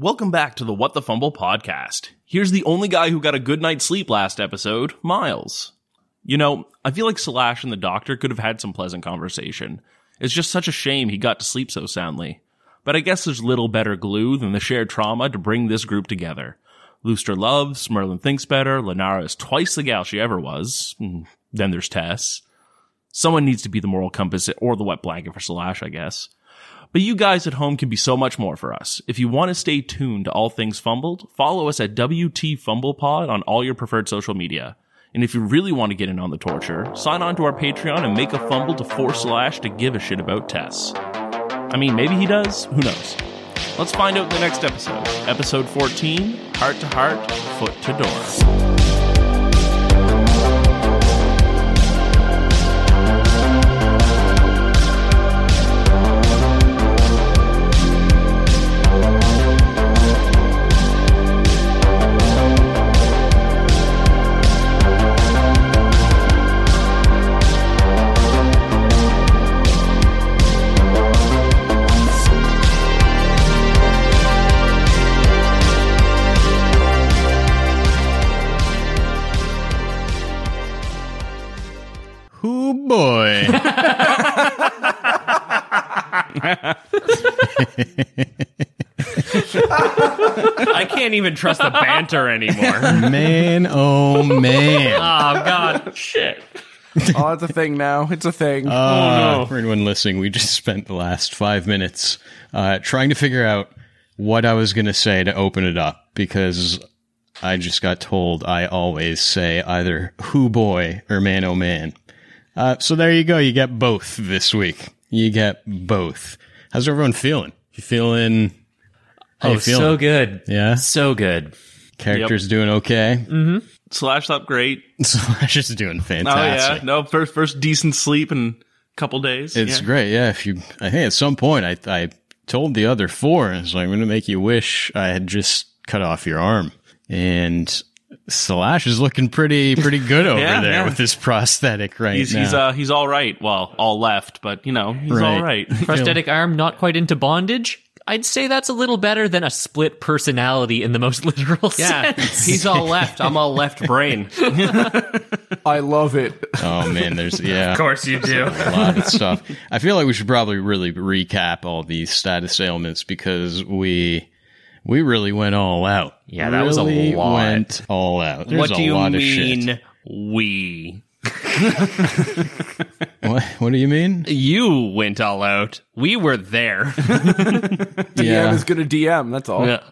Welcome back to the What the Fumble podcast. Here's the only guy who got a good night's sleep last episode, Miles. You know, I feel like Slash and the doctor could have had some pleasant conversation. It's just such a shame he got to sleep so soundly. But I guess there's little better glue than the shared trauma to bring this group together. Lustra loves, Merlin thinks better, Lenara is twice the gal she ever was. Hmm, Then there's Tess. Someone needs to be the moral compass or the wet blanket for Slash, I guess. But you guys at home can be so much more for us. If you want to stay tuned to all things fumbled, follow us at WT Fumble Pod on all your preferred social media. And if you really want to get in on the torture, sign on to our Patreon and make a fumble to force Slash to give a shit about Tess. I mean, maybe he does. Who knows? Let's find out in the next episode. Episode 14 Heart to Heart, Foot to Door. Boy. I can't even trust the banter anymore. man, oh man. Oh God, shit. Oh, it's a thing now. It's a thing. Uh, For anyone listening, we just spent the last five minutes uh, trying to figure out what I was going to say to open it up because I just got told I always say either who boy or man oh man. Uh, so there you go. You get both this week. You get both. How's everyone feeling? You feeling? How Oh, you feeling? so good. Yeah. So good. Characters doing okay. Slash up great. Slash is doing fantastic. Oh, yeah. No, first, first decent sleep in a couple days. It's Yeah. great. Yeah. If you, I think at some point I, I told the other four, I was like, I'm going to make you wish I had just cut off your arm. And Slash is looking pretty, pretty good over Yeah, there yeah. with his prosthetic right He's now. he's uh he's all right. Well, all left, but you know he's Right. all right. Prosthetic arm not quite into bondage. I'd say that's a little better than a split personality in the most literal Yeah, sense. he's all left. I'm all left brain. I love it. oh man, there's, yeah. Of course you do. a lot of stuff. I feel like we should probably really recap all these status ailments because we we really went all out. Yeah, that was a Really lot. Went all out. There's what a do you lot of shit. mean we? What, what do you mean? You went all out. We were there. DM Yeah, is gonna DM. That's all. Yeah.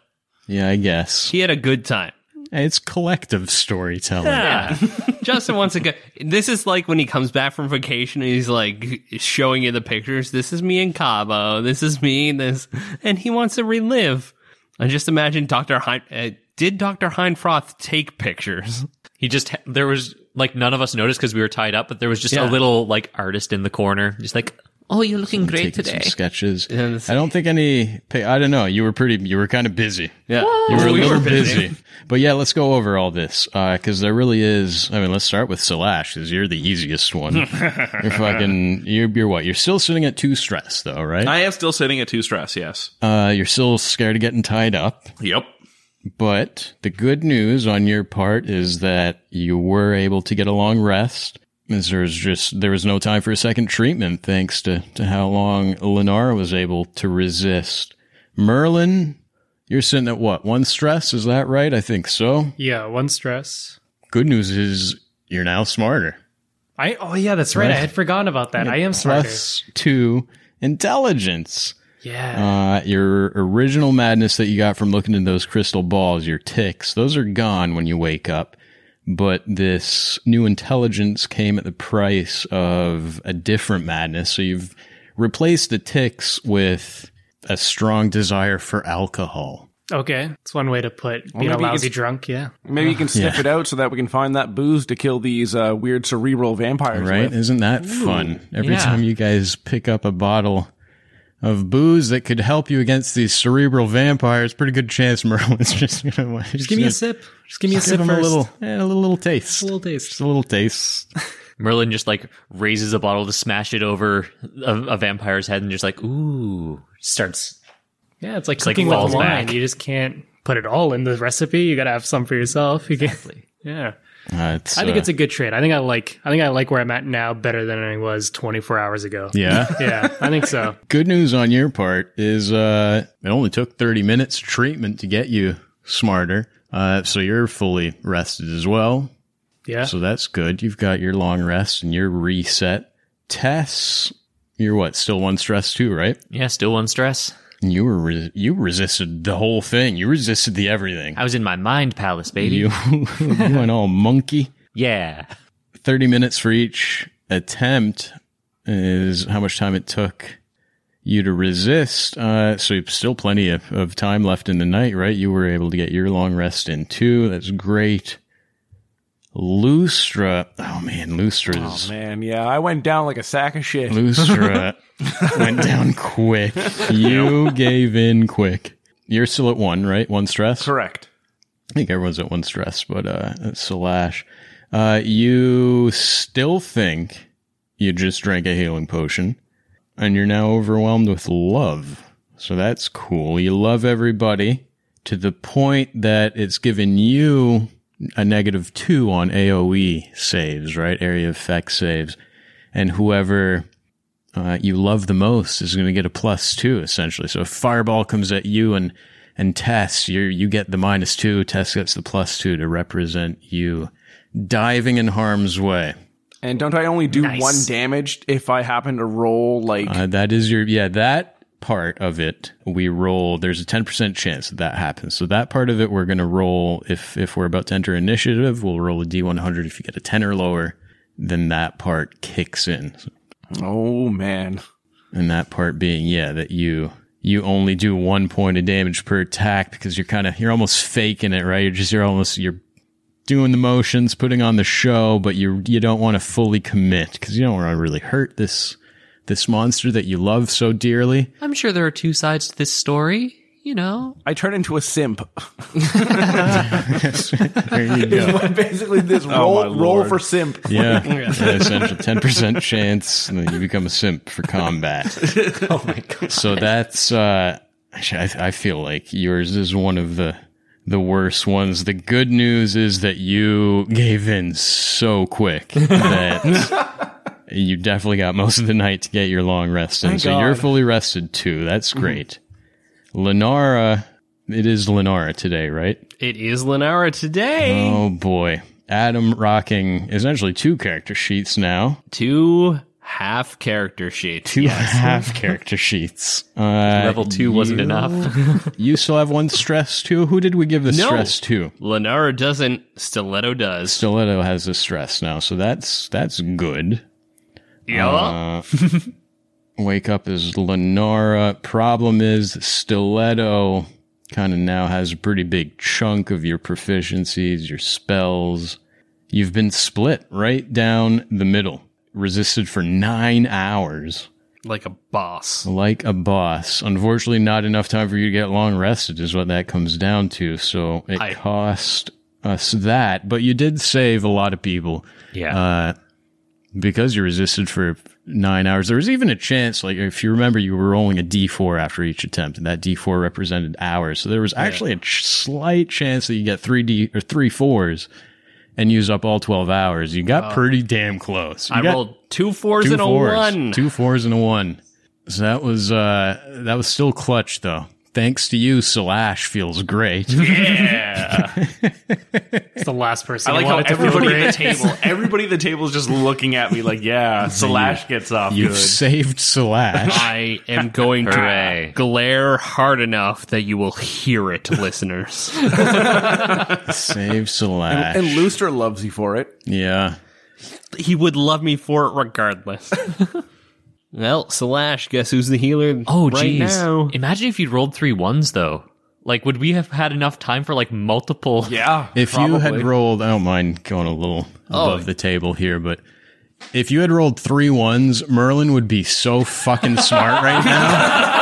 yeah, I guess He had a good time. it's collective storytelling. Yeah. Justin wants to go. This is like when he comes back from vacation and he's like showing you the pictures. This is me in Cabo. This is me. This, and he wants to relive. I just imagine Dr. Hein, uh, did Dr. Heinfroth take pictures? He just there was like none of us noticed because we were tied up, but there was just Yeah. a little like artist in the corner, just like, oh, you're looking great today. some sketches. Yeah, I don't think any. I don't know. You were pretty. You were kind of busy. Yeah. You were a We little were busy. busy. But yeah, let's go over all this because there really is. I mean, let's start with Salash because you're the easiest one. you're fucking. You're, you're what? You're still sitting at two stress though, right? I am still sitting at two stress. Yes. Uh, you're still scared of getting tied up. Yep. But the good news on your part is that you were able to get a long rest. There was just there was no time for a second treatment, thanks to to how long Lenara was able to resist. Merlin, you're sitting at what one stress? Is that right? I think so. Yeah, one stress. Good news is you're now smarter. I oh yeah, that's right. I had forgotten about that. I am smarter. Plus two intelligence. yeah. Uh, your original madness that you got from looking in those crystal balls, your ticks, those are gone when you wake up. But this new intelligence came at the price of a different madness. So you've replaced the ticks with a strong desire for alcohol. okay, it's one way to put being a maybe you lousy could- drunk. Yeah. Maybe you can sniff it out so that we can find that booze to kill these uh, weird cerebral vampires. Right? with. Isn't that fun? Every yeah. time you guys pick up a bottle of booze that could help you against these cerebral vampires, pretty good chance Merlin's just gonna Just give me a sip. Just give me a sip him first. a little, eh, a little, little taste. A little taste. Just a little taste. Merlin just like raises a bottle to smash it over a, a vampire's head and just like, ooh, starts Yeah, it's like like cooking with wine. back. You just can't put it all in the recipe. You got to have some for yourself. You can't. Yeah, Uh, I think uh, it's a good trade. I think I like. I think I like where I'm at now better than I was 24 hours ago. yeah. Yeah, I think so. Good news on your part is uh, it only took 30 minutes treatment to get you smarter. Uh, so you're fully rested as well. Yeah. So that's good. You've got your long rest and your reset. Tess, you're what? Still one stress too, right? Yeah, still one stress. You were re- you resisted the whole thing. You resisted the everything. I was in my mind palace, baby. You, you went all monkey. yeah. 30 minutes for each attempt is how much time it took you to resist. Uh, so you've still plenty of, of time left in the night, right? You were able to get your long rest in too. That's great. Lustra. Oh man, Lustra's. Oh man, yeah, I went down like a sack of shit. Lustra went down quick. You gave in quick. You're still at one, right? One stress? Correct. I think everyone's at one stress, but uh Salash. Uh you still think you just drank a healing potion and you're now overwhelmed with love. So that's cool. You love everybody to the point that it's given you a negative two on AoE saves, right? Area effect saves. And whoever uh, you love the most is going to get a plus two essentially. So if fireball comes at you and and Tess, you you get the minus two. Tess gets the plus two to represent you diving in harm's way. And don't I only do Nice. one damage if I happen to roll like Uh, that is your yeah that part of it we roll there's a 10% chance that that happens. So that part of it we're going to roll if if we're about to enter initiative we'll roll a d100 if you get a 10 or lower then that part kicks in. Oh man. and that part being yeah that you you only do one point of damage per attack because you're kind of you're almost faking it right? You're just you're almost you're doing the motions putting on the show but you you don't want to fully commit because you don't want to really hurt this this monster that you love so dearly I'm sure there are two sides to this story. You know, I turn into a simp. there you go Basically this Oh, roll roll for simp. yeah essential 10% chance and then you become a simp for combat oh my god, So that's uh actually, I, I feel like yours is one of the the worst ones. The good news is that you gave in so quick that you definitely got most of the night to get your long rest in. Thank so you're fully rested too. That's great. Lenara, it is Lenara today, right? It is Lenara today. Oh boy. Adam rocking essentially two character sheets now. Two half character sheets. Two half character sheets. Uh, level two wasn't enough. You still have one stress too. Who did we give the No. stress to? Lenara doesn't. Stiletto does. Stiletto has a stress now, so that's that's good. Yeah. Uh, wake up is Lenara. Problem is Stiletto kind of now has a pretty big chunk of your proficiencies, your spells. You've been split right down the middle, resisted for nine hours. like a boss. like a boss. Unfortunately, not enough time for you to get long rested is what that comes down to. So it I- cost us that, but you did save a lot of people yeah, uh, because you resisted for nine hours. There was even a chance, like if you remember, you were rolling a d4 after each attempt, and that d4 represented hours. So there was actually a ch- slight chance that you get three d or three fours and use up all twelve hours. You got pretty damn close. You I rolled two fours two and a one. two fours and a one. So that was uh that was still clutch though. Thanks to you, Slash feels great. Yeah. It's the last person. I like how want it to feel everybody at the table, everybody at the table is just looking at me like, yeah, Slash gets off You've good. saved Slash. I am going to glare hard enough that you will hear it, listeners. Save Slash. And Lustra loves you for it. yeah. he would love me for it regardless. Well, Slash, guess who's the healer oh right geez. now? Imagine if you'd rolled three ones though. Like, would we have had enough time for like multiple? Yeah. If you had probably. rolled, I don't mind going a little oh. above Oh. the table here, but if you had rolled three ones, Merlin would be so fucking smart right now.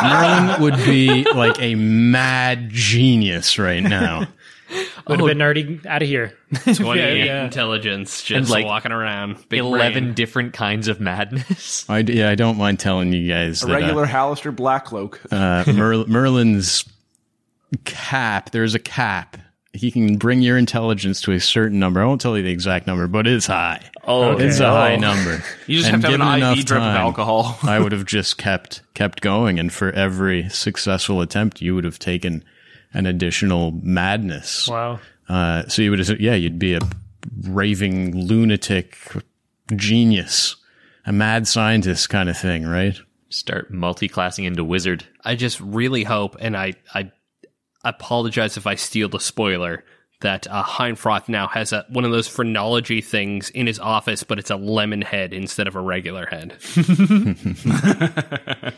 Merlin would be like a mad genius right now. Would have been already out of here. 28 yeah. intelligence, just And, like, walking around. Big Eleven brain. different kinds of madness. I, d- yeah, I don't mind telling you guys A that, uh, regular Halaster Blackcloak. uh, Mer- Merlin's cap. There's a cap. He can bring your intelligence to a certain number. I won't tell you the exact number, but it's high. Oh, It's a high number. You just And have to have given an IV enough drip of time, alcohol. I would have just kept kept going, and for every successful attempt, you would have taken an additional madness. Wow. Uh, so you would yeah, you'd be a raving lunatic genius, a mad scientist kind of thing, right? Start multi-classing into wizard. I just really hope, and I, I apologize if I steal the spoiler, that uh, Heinfroth now has a, one of those phrenology things in his office, but it's a lemon head instead of a regular head.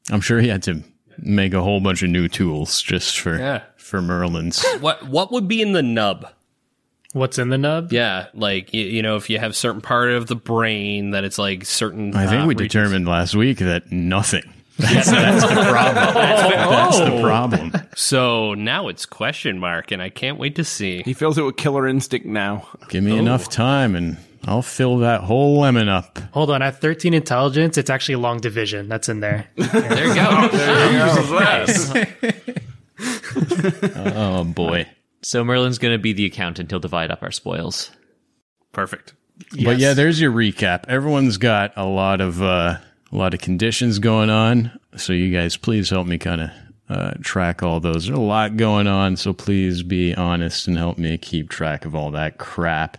I'm sure he had to make a whole bunch of new tools just for Yeah. for Merlin's. what what would be in the nub? What's in the nub? Yeah, like you, you know, if you have certain part of the brain that it's like certain. I think uh, we regions. determined last week that nothing. That's, that's the problem. That's the problem. So now it's question mark, and I can't wait to see. He fills it with killer instinct now. Give me enough time, and I'll fill that whole lemon up. Hold on. At 13 intelligence, it's actually a long division. That's in there. There you go. Oh boy! So Merlin's going to be the accountant. He'll divide up our spoils. Perfect. But yeah, there's your recap. Everyone's got a lot of uh, a lot of conditions going on. So you guys, please help me kind of uh, track all those. There's a lot going on, so please be honest and help me keep track of all that crap.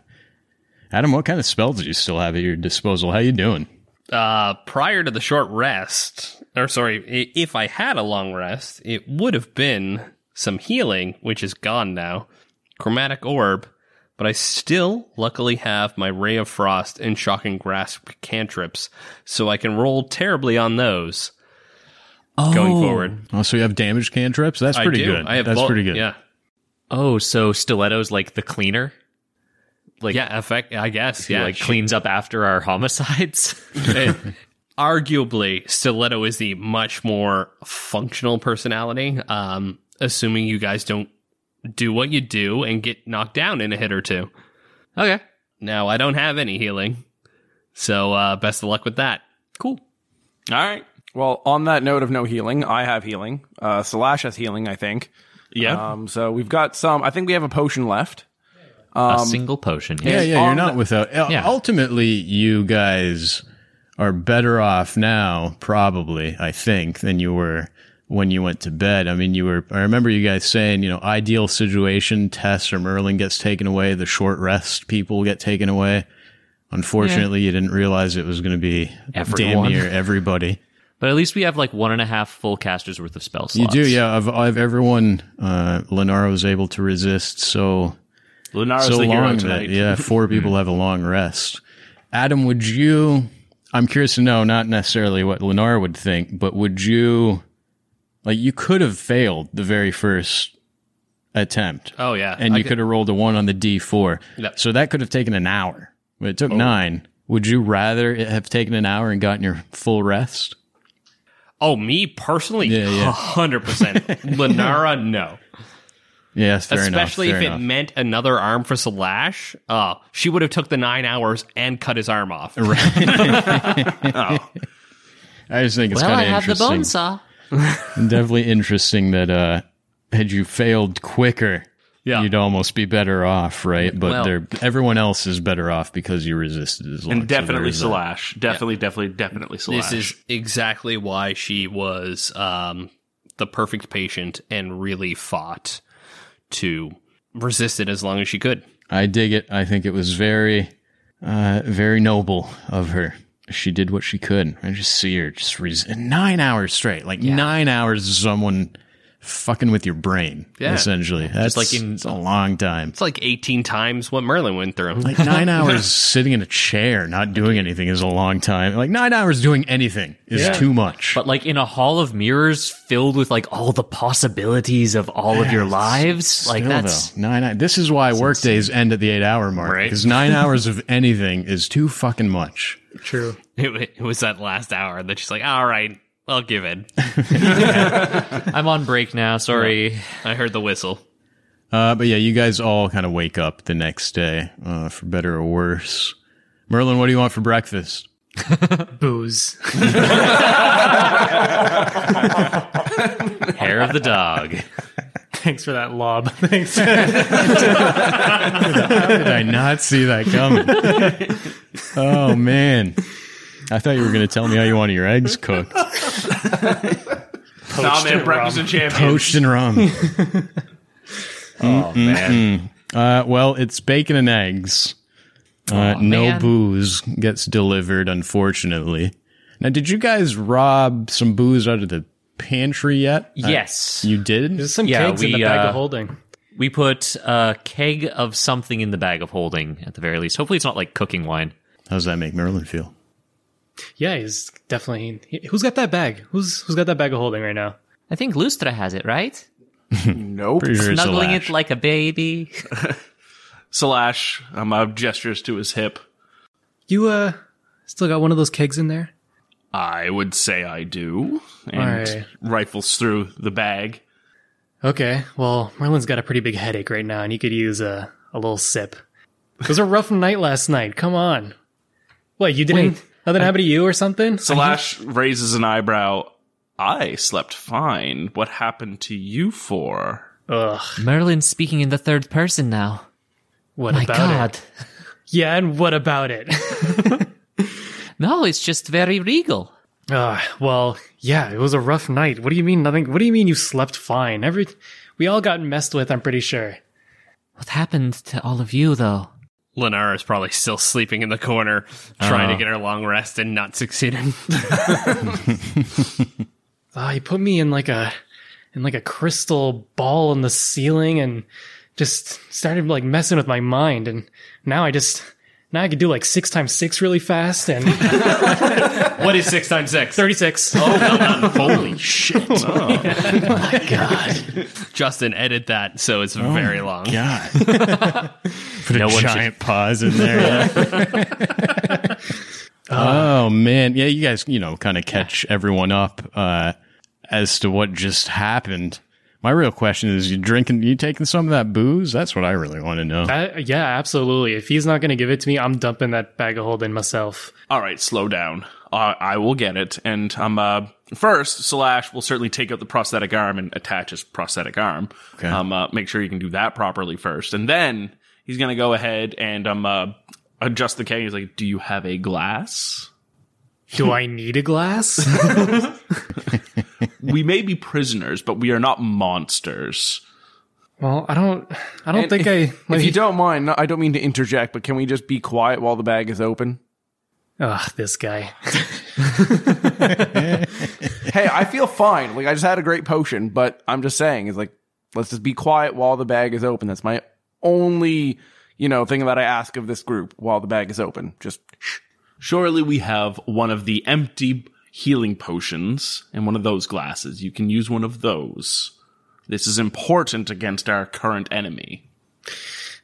Adam, what kind of spells do you still have at your disposal? How you doing? Uh, prior to the short rest, or sorry, if I had a long rest, it would have been some healing, which is gone now. Chromatic orb, but I still luckily have my ray of frost and shocking grasp cantrips, so I can roll terribly on those. Going forward, Oh, so you have damage cantrips? That's pretty I do. good. I have That's both- pretty good. Yeah, Oh, so stiletto's like the cleaner. Like yeah. Effect, I guess. Yeah, like she- cleans up after our homicides. it- arguably stiletto is the much more functional personality um assuming you guys don't do what you do and get knocked down in a hit or two okay, now i don't have any healing so uh best of luck with that cool. All right. Well, on that note of no healing, I have healing. Uh, Slash has healing, I think. Yeah. Um, so we've got some. I think we have a potion left. A single potion. Yeah, Yes. yeah, you're not without. uh, Yeah. Ultimately, you guys are better off now, probably, I think, than you were when you went to bed. I mean, you were, I remember you guys saying, you know, ideal situation, Tess or Merlin gets taken away, the short rest people get taken away. Unfortunately, you didn't realize it was going to be damn Everyone. near everybody. But at least we have like one and a half full casters worth of spell You do, yeah. Of, of everyone, uh, Lenara was able to resist so So the long that yeah, four people have a long rest. Adam, would you? I'm curious to know, not necessarily what Lennar would think, but would you? Like, you could have failed the very first attempt, oh yeah and I you could have rolled a one on the D4. Yep. So that could have taken an hour. But it took oh. nine. Would you rather it have taken an hour and gotten your full rest? oh me personally Yeah, yeah. 100% lenara no Yes, fair especially enough. if fair it meant another arm for slash oh she would have took the nine hours and cut his arm off I just think it's Well, kind of interesting. Well, I of have the interesting. bone saw. Definitely interesting that uh, had you failed quicker, Yeah. you'd almost be better off, right? But Well- everyone else is better off because you resisted as long. And definitely is that. Slash. Definitely, definitely, definitely Slash. This is exactly why she was um, the perfect patient and really fought to resist it as long as she could. I dig it. I think it was very, uh, very noble of her. She did what she could. I just see her just res- nine hours straight, like nine hours of someone fucking with your brain, Yeah. essentially. That's like in- it's a long time. It's like 18 times what Merlin went through. Like nine hours sitting in a chair, not doing anything is a long time. Like nine hours doing anything is too much. But like in a hall of mirrors filled with like all the possibilities of all of your lives. Like that's though, nine. This is why workdays end at the eight hour mark Right. because nine hours of anything is too fucking much. True. It, it was that last hour that she's like, all right, I'll give it. I'm on break now. Sorry. I heard the whistle. Uh, but yeah, you guys all kind of wake up the next day, uh, for better or worse. Merlin, what do you want for breakfast? Booze. Hair of the dog. Thanks for that lob. Thanks. How did I not see that coming? oh man. I thought you were going to tell me how you wanted your eggs cooked. Nah, man, and breakfast rum. and champions. Poached and rum. Oh man. Uh, well, it's bacon and eggs. Uh, no man. booze gets delivered, unfortunately. Now, did you guys rob some booze out of the pantry yet? Yes. You did? There's some Yeah, kegs in we, the bag uh, of holding. We put a keg of something in the bag of holding at the very least. Hopefully, it's not like cooking wine. How does that make Merlin feel? Yeah, he's definitely. he- who's got that bag? Who's who's got that bag of holding right now? I think Lustra has it, right? Nope. Sure Snuggling it like a baby. Slash, um, gestures to his hip. You uh, still got one of those kegs in there? I would say I do. And Alright. rifles through the bag. Okay, well, Merlin's got a pretty big headache right now, and he could use a a little sip. It was a rough night last night. Come on. What you didn't? Wait, nothing happened to you or something? Slash raises an eyebrow. I slept fine. What happened to you for? Ugh. Merlin's speaking in the third person now. What My about God. it? Yeah, and what about it? No, it's just very regal. Uh, well, yeah, it was a rough night. What do you mean nothing? What do you mean you slept fine? Every we all got messed with. I'm pretty sure. What happened to all of you, though? Lenara is probably still sleeping in the corner, trying Oh. to get her long rest and not succeeding. Uh, he put me in like a in like a crystal ball in the ceiling and just started like messing with my mind. And now I just now I can do like six times six really fast and what is six times six? thirty six. Oh, Holy shit. Oh, my God. Justin, edit that so it's very long. God. Put a No one giant pause in there. yeah. oh man, yeah. You guys, you know, kind of catch everyone up uh, as to what just happened. My real question is: you drinking? You taking some of that booze? That's what I really want to know. Uh, yeah, absolutely. If he's not going to give it to me, I'm dumping that bag of holding myself. All right, slow down. Uh, I will get it. And um, uh, first, Slash will certainly take out the prosthetic arm and attach his prosthetic arm. Okay. Um, uh, make sure you can do that properly first, and then he's gonna go ahead and um, uh, adjust the keg. He's like, "Do you have a glass?" Do I need a glass? we may be prisoners, but we are not monsters. well, I don't. I don't And think if, I. If you don't mind, no, I don't mean to interject, but can we just be quiet while the bag is open? Ugh, this guy. hey, I feel fine. Like I just had a great potion, but I'm just saying, is like, let's just be quiet while the bag is open. That's my only, you know, thing that I ask of this group while the bag is open. Just shh. Surely we have one of the empty healing potions and one of those glasses. You can use one of those. This is important against our current enemy.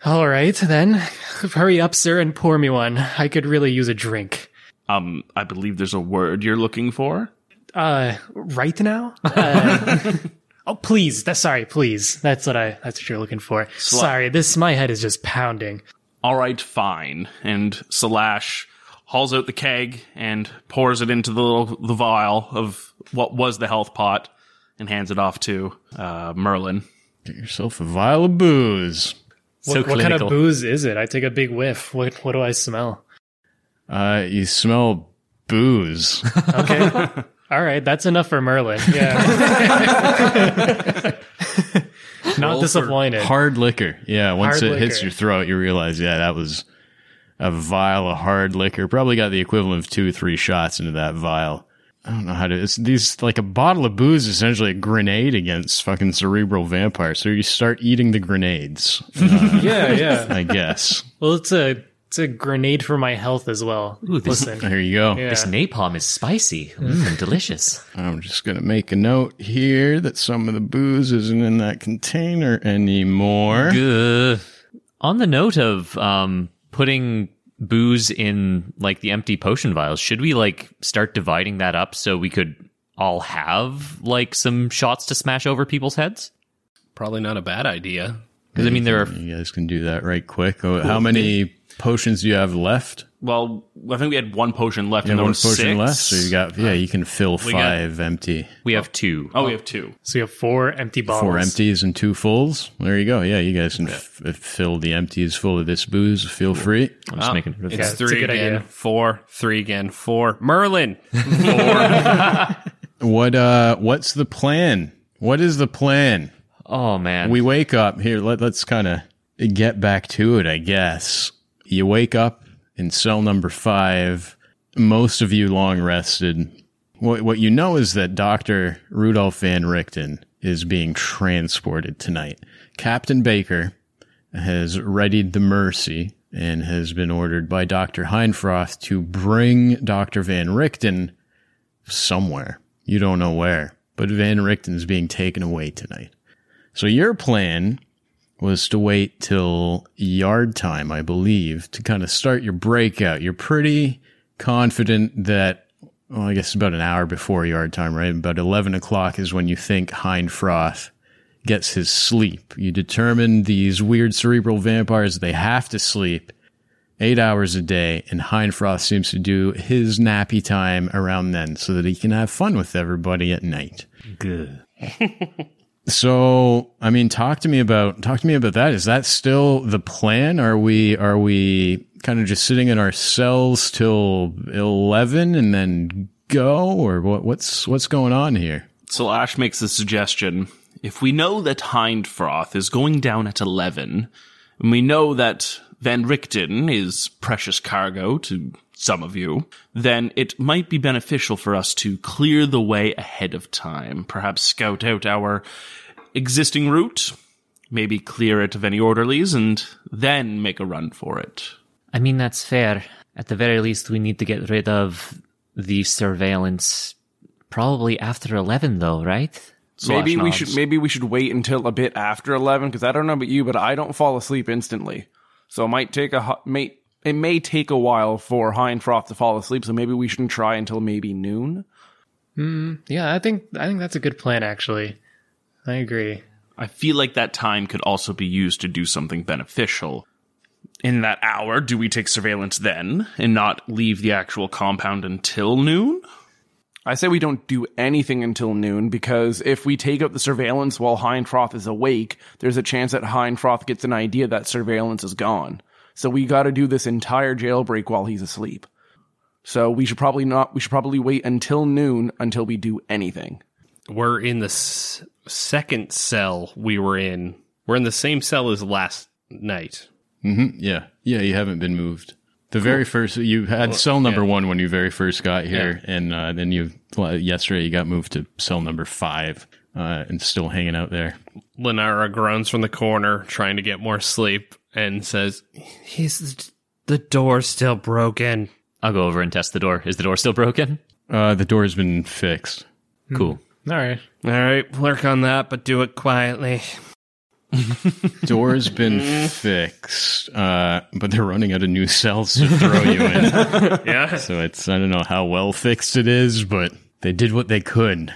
All right, then. Hurry up, sir, and pour me one. I could really use a drink. Um, I believe there's a word you're looking for. Uh, right now? Uh, oh, please. That's sorry, please. That's what I. That's what you're looking for. Sorry, this my head is just pounding. All right, fine. And Salash hauls out the keg and pours it into the little the vial of what was the health pot and hands it off to uh, Merlin. Get yourself a vial of booze. So what, what kind of booze is it? I take a big whiff. What What do I smell? Uh, you smell booze. Okay. All right, that's enough for Merlin. Yeah. Not disappointed. hard liquor. Yeah, once Hard it hits your throat, you realize, yeah, that was a vial of hard liquor. Probably got the equivalent of two, three shots into that vial. I don't know how to. It's these like a bottle of booze, is essentially a grenade against fucking cerebral vampires. So you start eating the grenades, yeah, yeah. I guess. Well, it's a it's a grenade for my health as well. Ooh, this- Listen, Here you go. yeah. This napalm is spicy mm, and delicious. I'm just gonna make a note here that some of the booze isn't in that container anymore. Good. On the note of um, putting booze in like the empty potion vials, should we like start dividing that up so we could all have like some shots to smash over people's heads? Probably not a bad idea. Because I mean, there are You guys can do that right quick. Oh, How many potions do you have left? Well, I think we had one potion left, You and there one potion six. left, so you got yeah. You can fill got- five empty, we have two. Oh, we have two. So we have four empty bottles. four empties and two fulls. There you go. Yeah, you guys can f- f- fill the empties full of this booze. Feel free. I'm just making. It's Yeah, it's a three good again, idea. four, three again, four. Merlin. Four. What uh? What's the plan? What is the plan? Oh man, We wake up here. Let, let's kind of get back to it, I guess. You wake up in cell number five. Most of you long rested. What, what you know is that Dr. Rudolph Van Richten is being transported tonight. Captain Baker has readied the Mercy and has been ordered by Dr. Heinfroth to bring Dr. Van Richten somewhere. You don't know where, but Van Richten is being taken away tonight. So your plan was to wait till yard time, I believe, to kind of start your breakout. You're pretty confident that, well, I guess about an hour before yard time, right? About 11 o'clock is when you think Heinfroth gets his sleep. You determine these weird cerebral vampires, they have to sleep eight hours a day, and Heinfroth seems to do his nappy time around then so that he can have fun with everybody at night. Good. So, I mean, talk to me about talk to me about that. Is that still the plan? Are we are we kind of just sitting in our cells till eleven and then go, or what? What's what's going on here? So Ash makes the suggestion: if we know that Heinfroth is going down at eleven, and we know that Van Richten is precious cargo to some of you, then it might be beneficial for us to clear the way ahead of time. Perhaps scout out our existing route, maybe clear it of any orderlies, and then make a run for it. I mean, that's fair. At the very least, we need to get rid of the surveillance probably after 11, though, right? maybe Slash we should maybe we should wait until a bit after 11 because I don't know about you, but I don't fall asleep instantly. So it might take a hu- may it may take a while for Heinfroth to fall asleep. So maybe we shouldn't try until maybe noon. Hmm, yeah, I think I think that's a good plan. Actually, I agree. I feel like that time could also be used to do something beneficial. In that hour, do we take surveillance then and not leave the actual compound until noon? I say we don't do anything until noon because if we take up the surveillance while Heinfroth is awake, there's a chance that Heinfroth gets an idea that surveillance is gone. So we got to do this entire jailbreak while he's asleep. So we should probably not. We should probably wait until noon until we do anything. We're in the s- second cell we were in. We're in the same cell as last night. Yeah, yeah, you haven't been moved. The very first you had cell number one when you very first got here, and uh, then you yesterday you got moved to cell number five, uh, and still hanging out there. Lenara groans from the corner, trying to get more sleep, and says, "Is the door still broken?" I'll go over and test the door. Is the door still broken? Uh, the door's been fixed. Cool. All right. All right, work on that, but do it quietly. Door's been fixed, uh, but they're running out of new cells to throw you in. Yeah. So it's I don't know how well fixed it is, but they did what they could.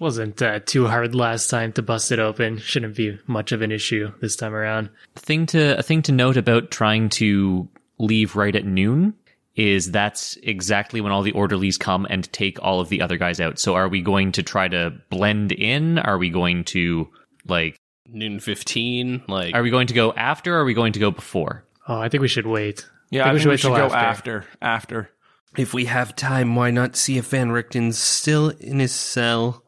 Wasn't uh, too hard last time to bust it open. Shouldn't be much of an issue this time around. thing to a thing to note about trying to leave right at noon is that's exactly when all the orderlies come and take all of the other guys out. So are we going to try to blend in? Are we going to like Noon fifteen, like are we going to go after or are we going to go before? Oh, I think we should wait. Yeah, I we think should we wait should go after. after. After. if we have time, why not see if Van Richten's still in his cell,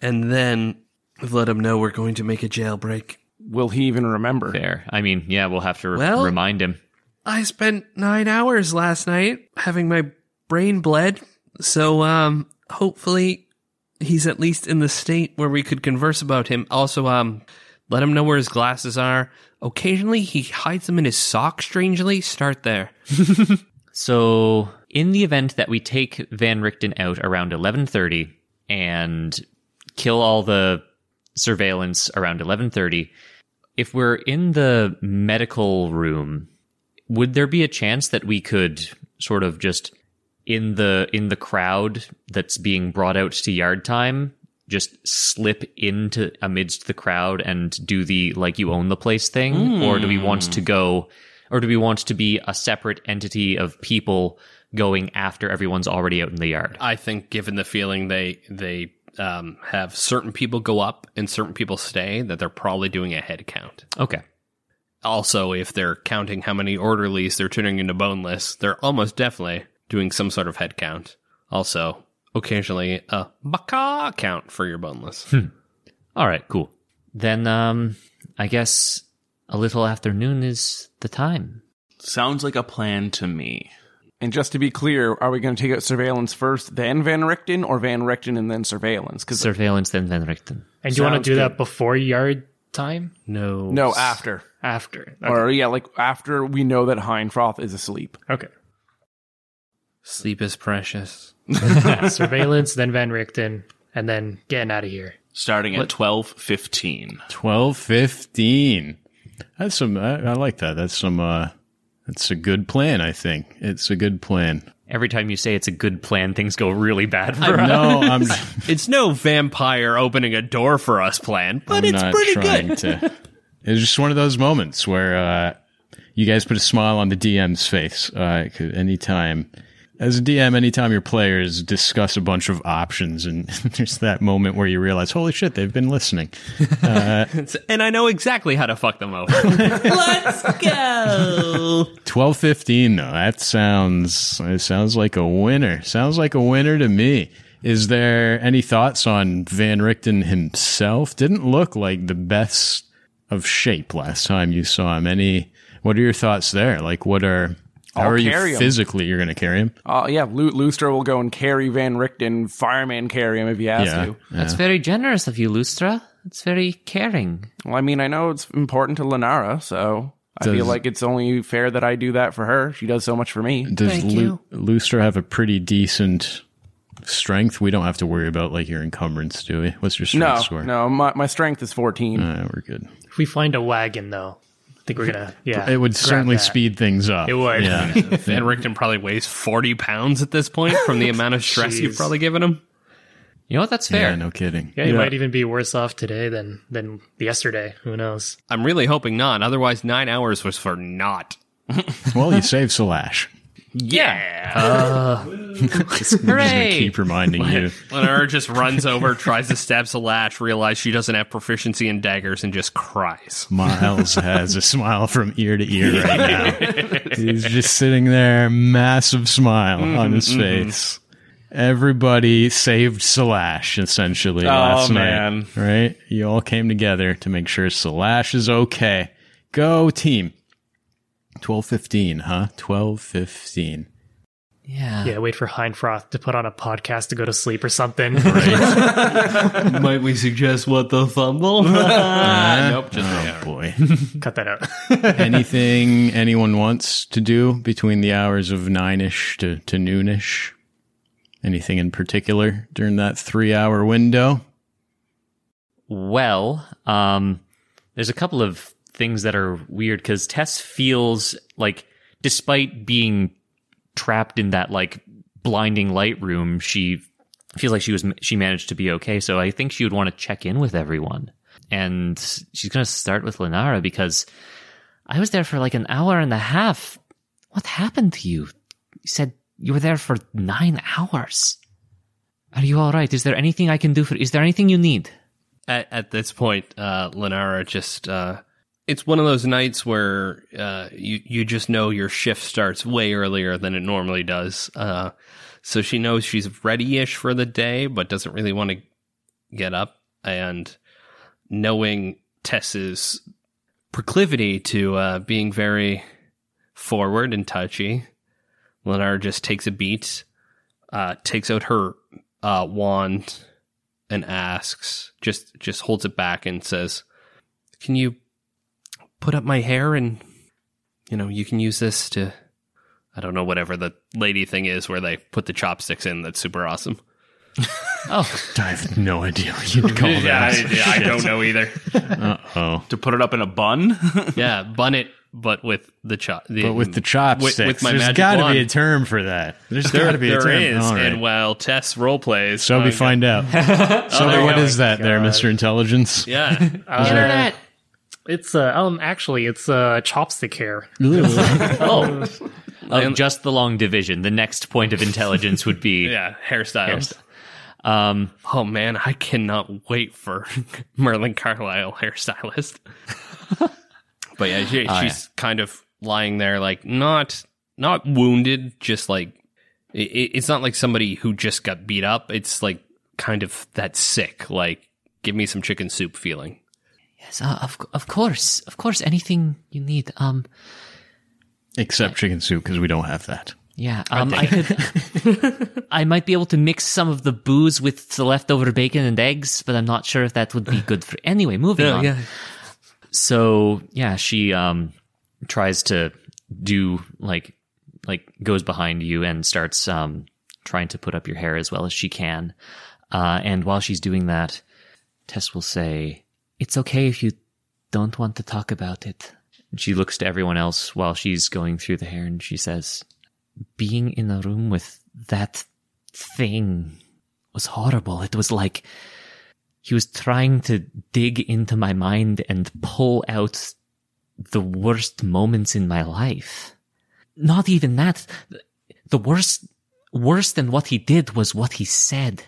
and then let him know we're going to make a jailbreak. Will he even remember? Fair. I mean, yeah, we'll have to re- Well- remind him. I spent nine hours last night having my brain bled, so um, hopefully he's at least in the state where we could converse about him. Also, um, let him know where his glasses are. Occasionally, he hides them in his sock. Strangely, start there. So, in the event that we take Van Richten out around 11:30 and kill all the surveillance around 11:30, if we're in the medical room, would there be a chance that we could sort of just in the in the crowd that's being brought out to yard time just slip into amidst the crowd and do the like you own the place thing, or do we want to hmm. go, or do we want to be a separate entity of people going after everyone's already out in the yard? I think, given the feeling they they um, have certain people go up and certain people stay, that they're probably doing a head count. Okay. Also, if they're counting how many orderlies they're turning into boneless, they're almost definitely doing some sort of head count. Also, occasionally a macaw count for your boneless. All right, cool. Then um I guess a little afternoon is the time. Sounds like a plan to me. And just to be clear, are we going to take out surveillance first, then Van Richten, or Van Richten and then surveillance? Because Surveillance then Van Richten. And do you want to do good. that before yard time? No. no, after, After. Okay. or yeah, like after we know that Heinfroth is asleep. okay. Sleep is precious. Surveillance, then Van Richten, and then getting out of here. Starting at twelve fifteen. Twelve fifteen. That's some. I, I like that. That's some. uh That's a good plan. I think it's a good plan. Every time you say it's a good plan, things go really bad for us. No, I'm. It's no vampire opening a door for us plan, but I'm it's not pretty trying good. to. It's just one of those moments where uh, you guys put a smile on the DM's face. Uh, anytime, as a DM, anytime your players discuss a bunch of options, and there's that moment where you realize, holy shit, they've been listening. Uh, and I know exactly how to fuck them over. Let's go. Twelve fifteen though. That sounds. It sounds like a winner. Sounds like a winner to me. Is there any thoughts on Van Richten himself? Didn't look like the best of shape last time you saw him. Any? What are your thoughts there? Like, what are? How I'll are you carry him. physically? You're going to carry him? Uh, yeah, Lu- Lustra will go and carry Van Richten. Fireman carry him if he has Yeah. to. That's very generous of you, Lustra. It's very caring. Well, I mean, I know it's important to Lenara, so I Does- feel like it's only fair that I do that for her. She does so much for me. Does Lu- Lustra have a pretty decent strength? We don't have to worry about like your encumbrance, do we? What's your strength No, score? no, my, my strength is 14. Uh, we're good. If we find a wagon, though, I think we're gonna. Yeah, It would certainly that. speed things up. It would. Yeah. Van Richten probably weighs 40 pounds at this point from the amount of stress you've probably given him. You know what? That's fair. yeah, no kidding. Yeah, you might even be worse off today than than yesterday. Who knows? I'm really hoping not. Otherwise, nine hours was for naught. Well, you saved Salash. Yeah. Uh. Hooray! Keep reminding you. Lenara just runs over, tries to stab Salash, realizes she doesn't have proficiency in daggers, and just cries. Miles has a smile from ear to ear right now. He's just sitting there, massive smile on mm-hmm, his mm-hmm. face. Everybody saved Salash essentially oh, last man. night, right? You all came together to make sure Salash is okay. Go team. Twelve fifteen, huh? Twelve fifteen. Yeah. Yeah, wait for Heinfroth to put on a podcast to go to sleep or something. Might we suggest what the fumble? nope, just Oh boy. Cut that out. Anything anyone wants to do between the hours of nine ish to, to noonish? Anything in particular during that three hour window? Well, um, there's a couple of things that are weird because Tess feels like, despite being trapped in that like blinding light room, she feels like she was she managed to be okay. So I think she would want to check in with everyone, and she's going to start with Lenara because I was there for like an hour and a half. What happened to you? You said you were there for nine hours. Are you all right? Is there anything I can do for? Is there anything you need? at, at this point, uh, Lenara just, uh, it's one of those nights where, uh, you, you just know your shift starts way earlier than it normally does. Uh, so she knows she's ready-ish for the day, but doesn't really want to get up. And knowing Tess's proclivity to, uh, being very forward and touchy, Lenara just takes a beat, uh, takes out her, uh, wand, and asks, just just holds it back and says, "Can you put up my hair and you know, you can use this to I don't know whatever the lady thing is where they put the chopsticks in that's super awesome." Oh, I have no idea what you'd call that. I don't know either. Uh oh. To put it up in a bun? yeah, bun it but with the chop. But with the chopsticks, with, with my there's magic got to be a term for that. There's got to be a term. is, All right. and while Tess role plays, so we uh, find out. so there you what go. is that there, Mister Intelligence? Yeah, Internet. It's uh, um actually it's uh chopstick hair. Oh, of just the long division. The next point of intelligence would be yeah, hairstyles. Um, Oh man, I cannot wait for Merlin Carlisle hairstylist. but yeah, she, Oh, she's kind of lying there, like not not wounded, just like it, it's not like somebody who just got beat up. It's like kind of that sick, like give me some chicken soup feeling. Yes, uh, of of course, of course, anything you need. Um, Except chicken soup because we don't have that. yeah, um, I could, I might be able to mix some of the booze with the leftover bacon and eggs, but I'm not sure if that would be good for. Anyway, moving on. so yeah she um tries to do like like goes behind you and starts um trying to put up your hair as well as she can uh and while she's doing that tess will say it's okay if you don't want to talk about it she looks to everyone else while she's going through the hair and she says being in a room with that thing was horrible it was like he was trying to dig into my mind and pull out the worst moments in my life. Not even that. The worst, worse than what he did was what he said.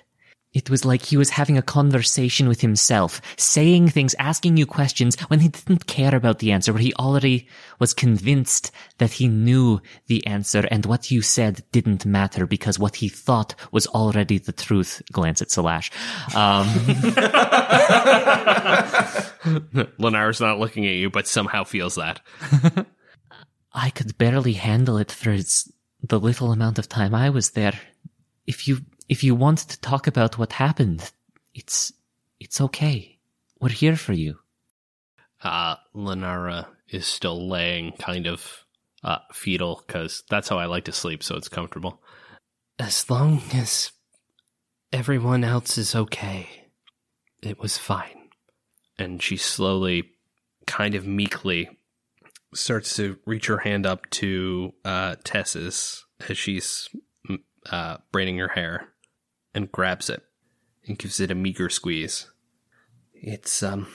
It was like he was having a conversation with himself, saying things, asking you questions when he didn't care about the answer, where he already was convinced that he knew the answer and what you said didn't matter because what he thought was already the truth. Glance at Salash. Um, Lenara's not looking at you, but somehow feels that. I could barely handle it for the little amount of time I was there. If you if you want to talk about what happened, it's it's okay. We're here for you. uh, Lenara is still laying kind of uh, fetal because that's how I like to sleep, so it's comfortable. As long as everyone else is okay, it was fine. And she slowly, kind of meekly, starts to reach her hand up to uh, Tess's as she's uh, braiding her hair and grabs it and gives it a meager squeeze. It's, um,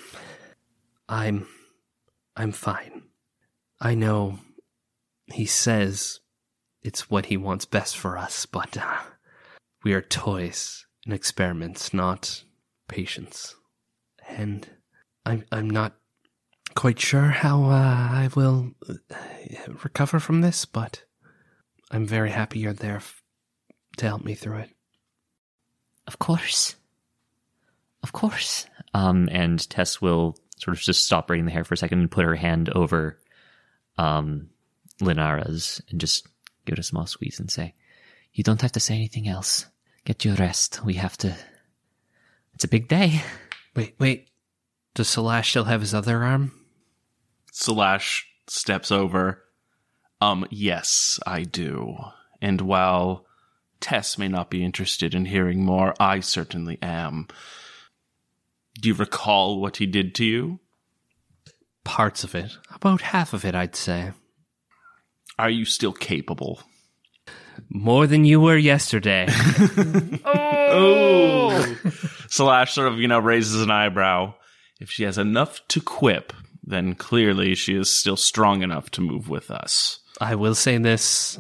I'm I'm fine. I know he says it's what he wants best for us, but uh, we are toys and experiments, not patients. And I'm I'm not quite sure how uh, I will uh, recover from this, but I'm very happy you're there to help me through it. Of course. Of course. Um, and Tess will sort of just stop braiding the hair for a second and put her hand over um, Lenara's and just give it a small squeeze and say, You don't have to say anything else. Get your rest. We have to. It's a big day. Wait, wait. Does Salash still have his other arm? Slash steps over. Um, yes, I do. And while Tess may not be interested in hearing more, I certainly am. Do you recall what he did to you? Parts of it. About half of it, I'd say. Are you still capable? More than you were yesterday. Oh! Slash sort of, you know, raises an eyebrow. If she has enough to quip, then clearly she is still strong enough to move with us. I will say this,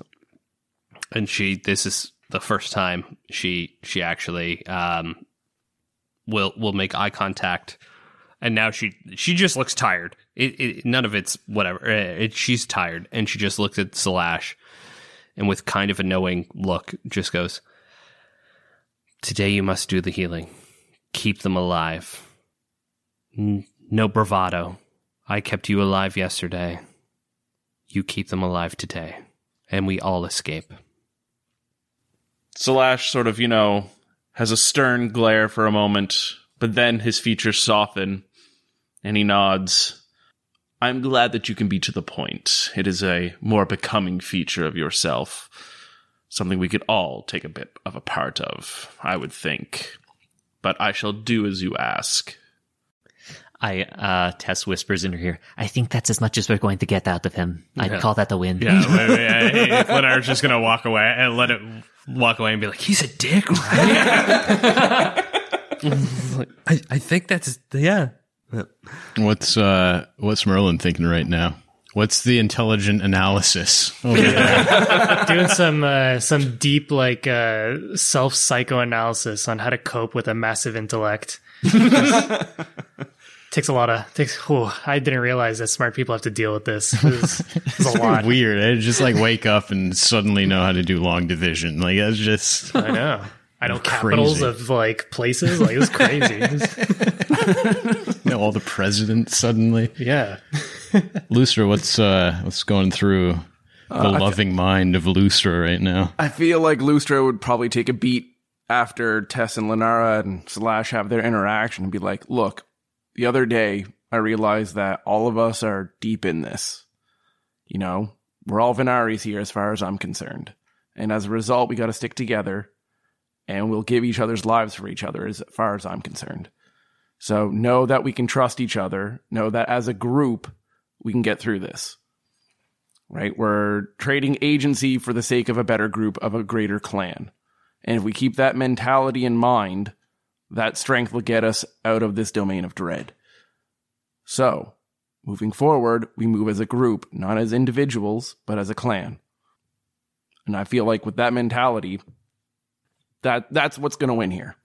and she. This is the first time she she actually um will will make eye contact, and now she she just looks tired. It, it none of it's whatever. Uh, It, she's tired, and she just looks at Slash, and with kind of a knowing look, just goes. Today you must do the healing. Keep them alive. No bravado. I kept you alive yesterday. You keep them alive today, and we all escape. Slash sort of, you know, has a stern glare for a moment, but then his features soften and he nods. I'm glad that you can be to the point. It is a more becoming feature of yourself. Something we could all take a bit of a part of, I would think. But I shall do as you ask. I uh Tess whispers in her ear, I think that's as much as we're going to get out of him. I'd call that a win. Yeah, wait, wait, yeah, hey, just gonna walk away and let it walk away and be like, "He's a dick, right?" I, I think that's yeah. What's uh what's Merlin thinking right now? What's the intelligent analysis over there? Doing some uh, some deep like uh, self psychoanalysis on how to cope with a massive intellect. Takes a lot of takes. Oh, I didn't realize that smart people have to deal with this. It's, it's a lot. Weird. I just like wake up and suddenly know how to do long division. Like that's just I know. I know capitals Crazy. of like places. Like it's crazy. Know all the presidents suddenly. yeah. Lustra, what's uh what's going through the loving mind of Lustra right now? I feel like Lustra would probably take a beat after Tess and Lenara and Slash have their interaction and be like, look, the other day I realized that all of us are deep in this. You know, we're all Venaris here as far as I'm concerned. And as a result, we got to stick together and we'll give each other's lives for each other as far as I'm concerned. So know that we can trust each other. Know that as a group, we can get through this right? We're trading agency for the sake of a better group of a greater clan. And if we keep that mentality in mind, that strength will get us out of this domain of dread. So, moving forward, we move as a group, not as individuals, but as a clan. And I feel like with that mentality, that that's what's going to win here.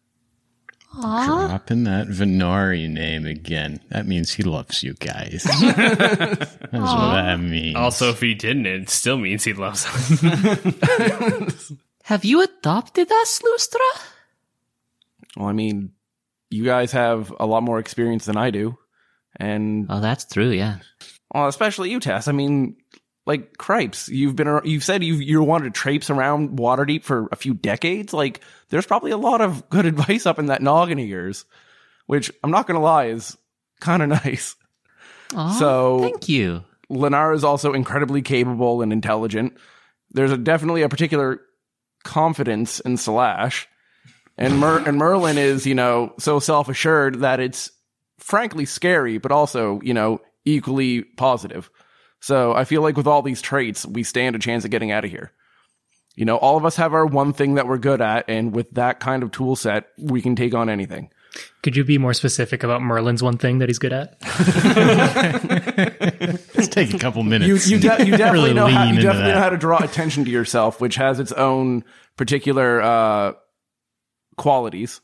Dropping that Venari name again. That means he loves you guys. That's what that means. Also, if he didn't, it still means he loves us. Have you adopted us, Lustra? Well, I mean, you guys have a lot more experience than I do. And Oh, that's true, yeah. Well, especially you, Tess. I mean, like cripes. You've been, you've said you you wanted to traipse around Waterdeep for a few decades. Like, there's probably a lot of good advice up in that noggin of yours, which I'm not gonna lie is kind of nice. Aw, So- thank you. Lenara is also incredibly capable and intelligent. There's a, definitely a particular confidence in Slash, and Mer- and Merlin is you know so self assured that it's frankly scary, but also you know equally positive. So I feel like with all these traits, we stand a chance of getting out of here. You know, all of us have our one thing that we're good at, and with that kind of tool set, we can take on anything. Could you be more specific about Merlin's one thing that he's good at? Let's take a couple minutes. you, you, de- you definitely really know how, you definitely know how to draw attention to yourself, which has its own particular uh, qualities.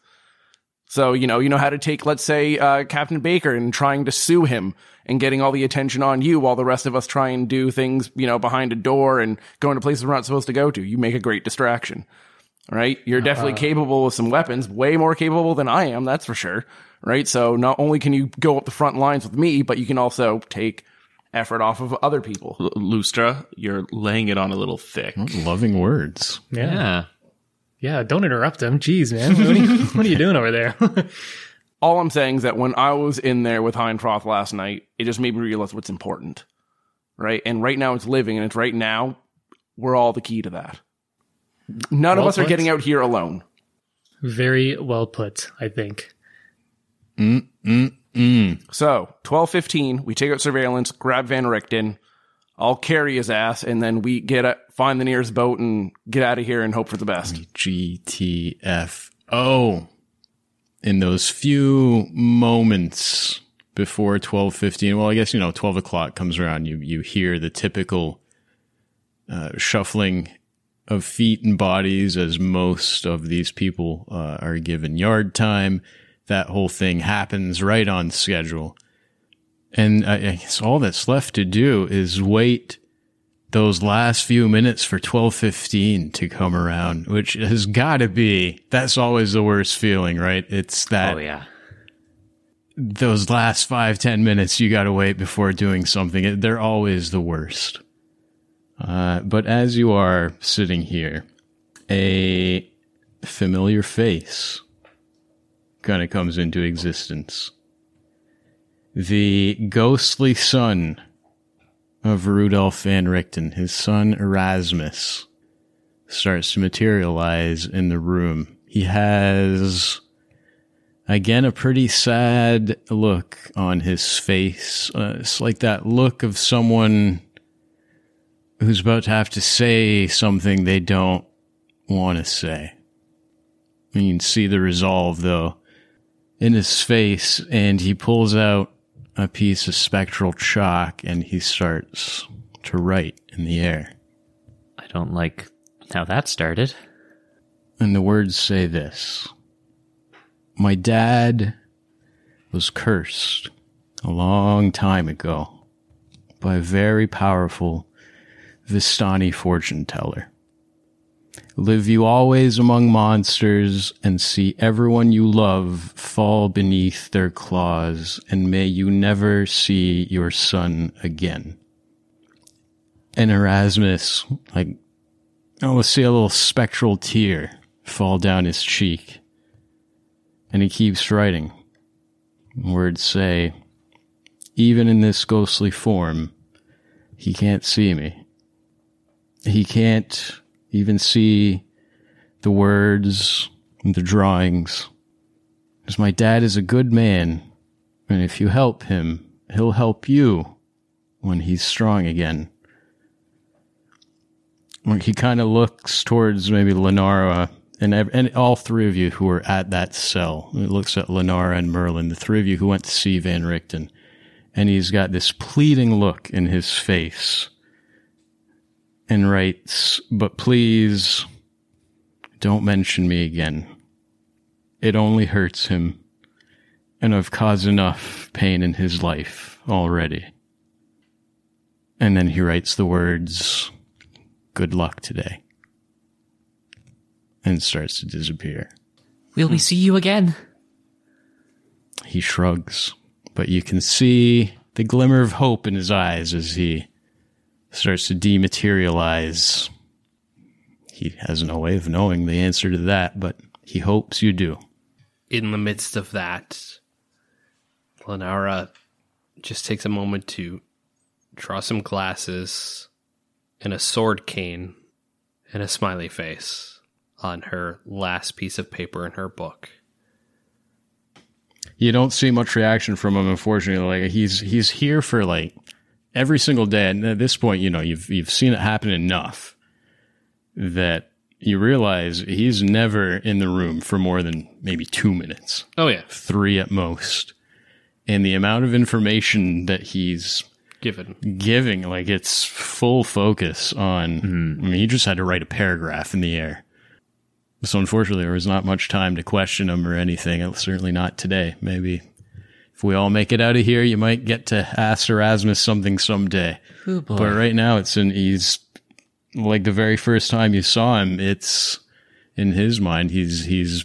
So you know you know how to take, let's say, uh, Captain Baker and trying to sue him and getting all the attention on you, while the rest of us try and do things, you know, behind a door and going to places we're not supposed to go to. You make a great distraction, right? You're definitely capable with some weapons, way more capable than I am, that's for sure, right? So not only can you go up the front lines with me, but you can also take effort off of other people. L- Lustra, you're laying it on a little thick. Loving words. Yeah. Yeah. Yeah. Don't interrupt them. Jeez, man. What are you, what are you doing over there? all I'm saying is that when I was in there with Heinfroth last night, it just made me realize what's important. Right? And right now it's living and it's right now we're all the key to that. None of Well us are getting out here alone. Very well put, I think. Mm. So, 1215, we take out surveillance, grab Van Richten. I'll carry his ass and then we get a, find the nearest boat and get out of here and hope for the best. GTFO. In those few moments before twelve fifteen, well, I guess you know twelve o'clock comes around. You you hear the typical uh, shuffling of feet and bodies as most of these people uh, are given yard time. That whole thing happens right on schedule, and I, I guess all that's left to do is wait those last few minutes for 1215 to come around, which has got to be, that's always the worst feeling, right? It's that Oh, yeah. those last five, ten minutes you got to wait before doing something. They're always the worst. Uh, but as you are sitting here, a familiar face kind of comes into existence. The ghostly son of Rudolf van Richten, his son Erasmus, starts to materialize in the room. He has Again, a pretty sad look on his face. Uh, it's like that look of someone who's about to have to say something they don't want to say. You can see the resolve, though, in his face, and he pulls out a piece of spectral chalk and he starts to write in the air. I don't like how that started. And the words say this My dad was cursed a long time ago by a very powerful Vistani fortune teller. Live you always among monsters and see everyone you love fall beneath their claws, and may you never see your son again. And Erasmus, like, almost see a little spectral tear fall down his cheek. And he keeps writing. Words say, even in this ghostly form, he can't see me. He can't even see the words and the drawings. Because my dad is a good man, and if you help him, he'll help you when he's strong again. He kind of looks towards maybe Lenara and and all three of you who were at that cell. He looks at Lenara and Merlin, the three of you who went to see Van Richten, and he's got this pleading look in his face and writes, But please don't mention me again. It only hurts him, and I've caused enough pain in his life already. And then he writes the words, Good luck today, and starts to disappear. Will we see you again? He shrugs, but you can see the glimmer of hope in his eyes as he starts to dematerialize. He has no way of knowing the answer to that, but he hopes you do. In the midst of that, Lenara just takes a moment to draw some glasses and a sword cane and a smiley face on her last piece of paper in her book. You don't see much reaction from him, unfortunately. Like he's he's here for like every single day, and at this point, you know you've you've seen it happen enough that you realize he's never in the room for more than maybe two minutes. Oh yeah, three at most. And the amount of information that he's given. giving, like it's full focus on, I mean, he just had to write a paragraph in the air. So unfortunately, there was not much time to question him or anything. Certainly not today. Maybe if we all make it out of here, you might get to ask Erasmus something someday. Oh. But right now, it's in, he's like the very first time you saw him, it's in his mind, he's, he's,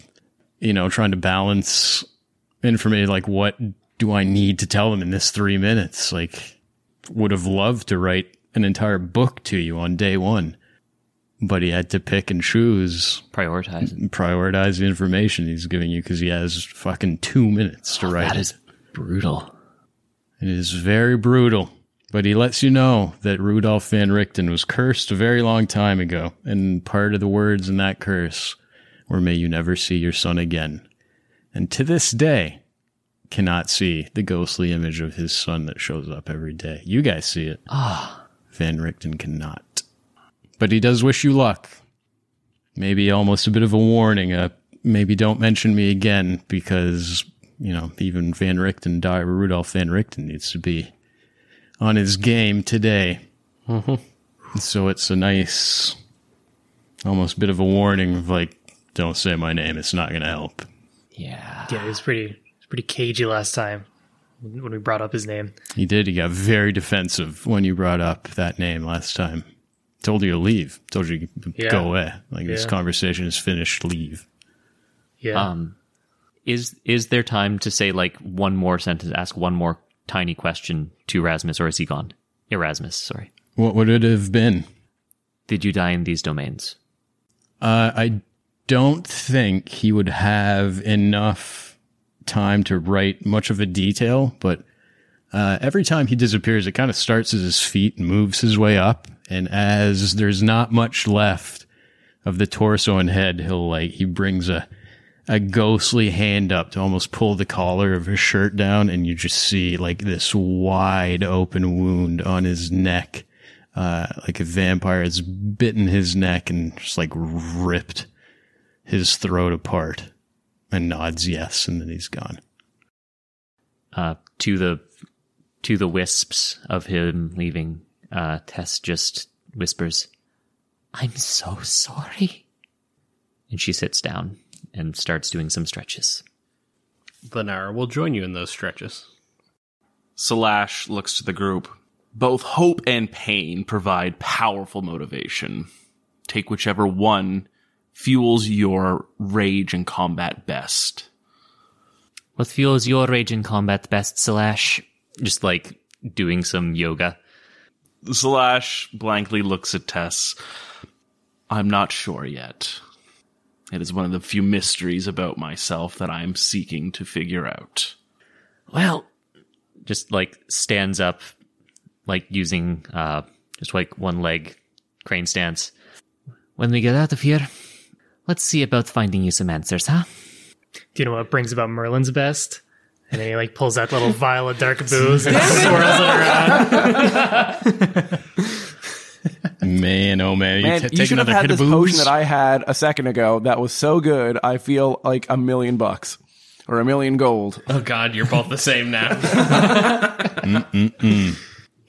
you know, trying to balance information like what do I need to tell him in this three minutes? Like, would have loved to write an entire book to you on day one, but he had to pick and choose, Prioritizing. prioritize the information he's giving you because he has fucking two minutes to oh, write That it. is brutal. It is very brutal, but he lets you know that Rudolf van Richten was cursed a very long time ago, and part of the words in that curse were, May you never see your son again. And to this day, cannot see the ghostly image of his son that shows up every day. You guys see it. Ah. Van Richten cannot. But he does wish you luck. Maybe almost a bit of a warning. Uh, maybe don't mention me again because, you know, even Van Richten, Di- Rudolph Van Richten needs to be on his game today. So it's a nice, almost bit of a warning of like, don't say my name. It's not going to help. Yeah. Yeah, he was pretty, he was pretty cagey last time when we brought up his name. He did. He got very defensive when you brought up that name last time. Told you to leave. Told you to Yeah. go away. Like this conversation is finished. Leave. Yeah. Um, is is there time to say like one more sentence, ask one more tiny question to Erasmus, or is he gone? Erasmus, sorry. What would it have been? Did you die in these domains? Uh, I don't think he would have enough time to write much of a detail, but uh, every time he disappears, it kind of starts at his feet and moves his way up. And as there's not much left of the torso and head, he'll like, he brings a, a ghostly hand up to almost pull the collar of his shirt down, and you just see like this wide open wound on his neck, uh, like a vampire has bitten his neck and just like ripped his throat apart, and nods yes, and then he's gone. Uh, to the to the wisps of him leaving, uh, Tess just whispers, "I'm so sorry," and she sits down and starts doing some stretches. Glenara will join you in those stretches. Slash looks to the group. Both hope and pain provide powerful motivation. Take whichever one fuels your rage and combat best. What fuels your rage and combat best, Slash? Just like doing some yoga. Slash blankly looks at Tess. I'm not sure yet. It is one of the few mysteries about myself that I am seeking to figure out. Well, just like stands up, like using uh, just like one leg crane stance. When we get out of here, let's see about finding you some answers, huh? Do you know what brings about Merlin's best? And then he like pulls that little vial of dark booze and swirls it around. Man, oh man, Man, you you t- take should have another had hit this of potion that I had a second ago that was so good, I feel like a million bucks. Or a million gold. Oh God, you're both the same now.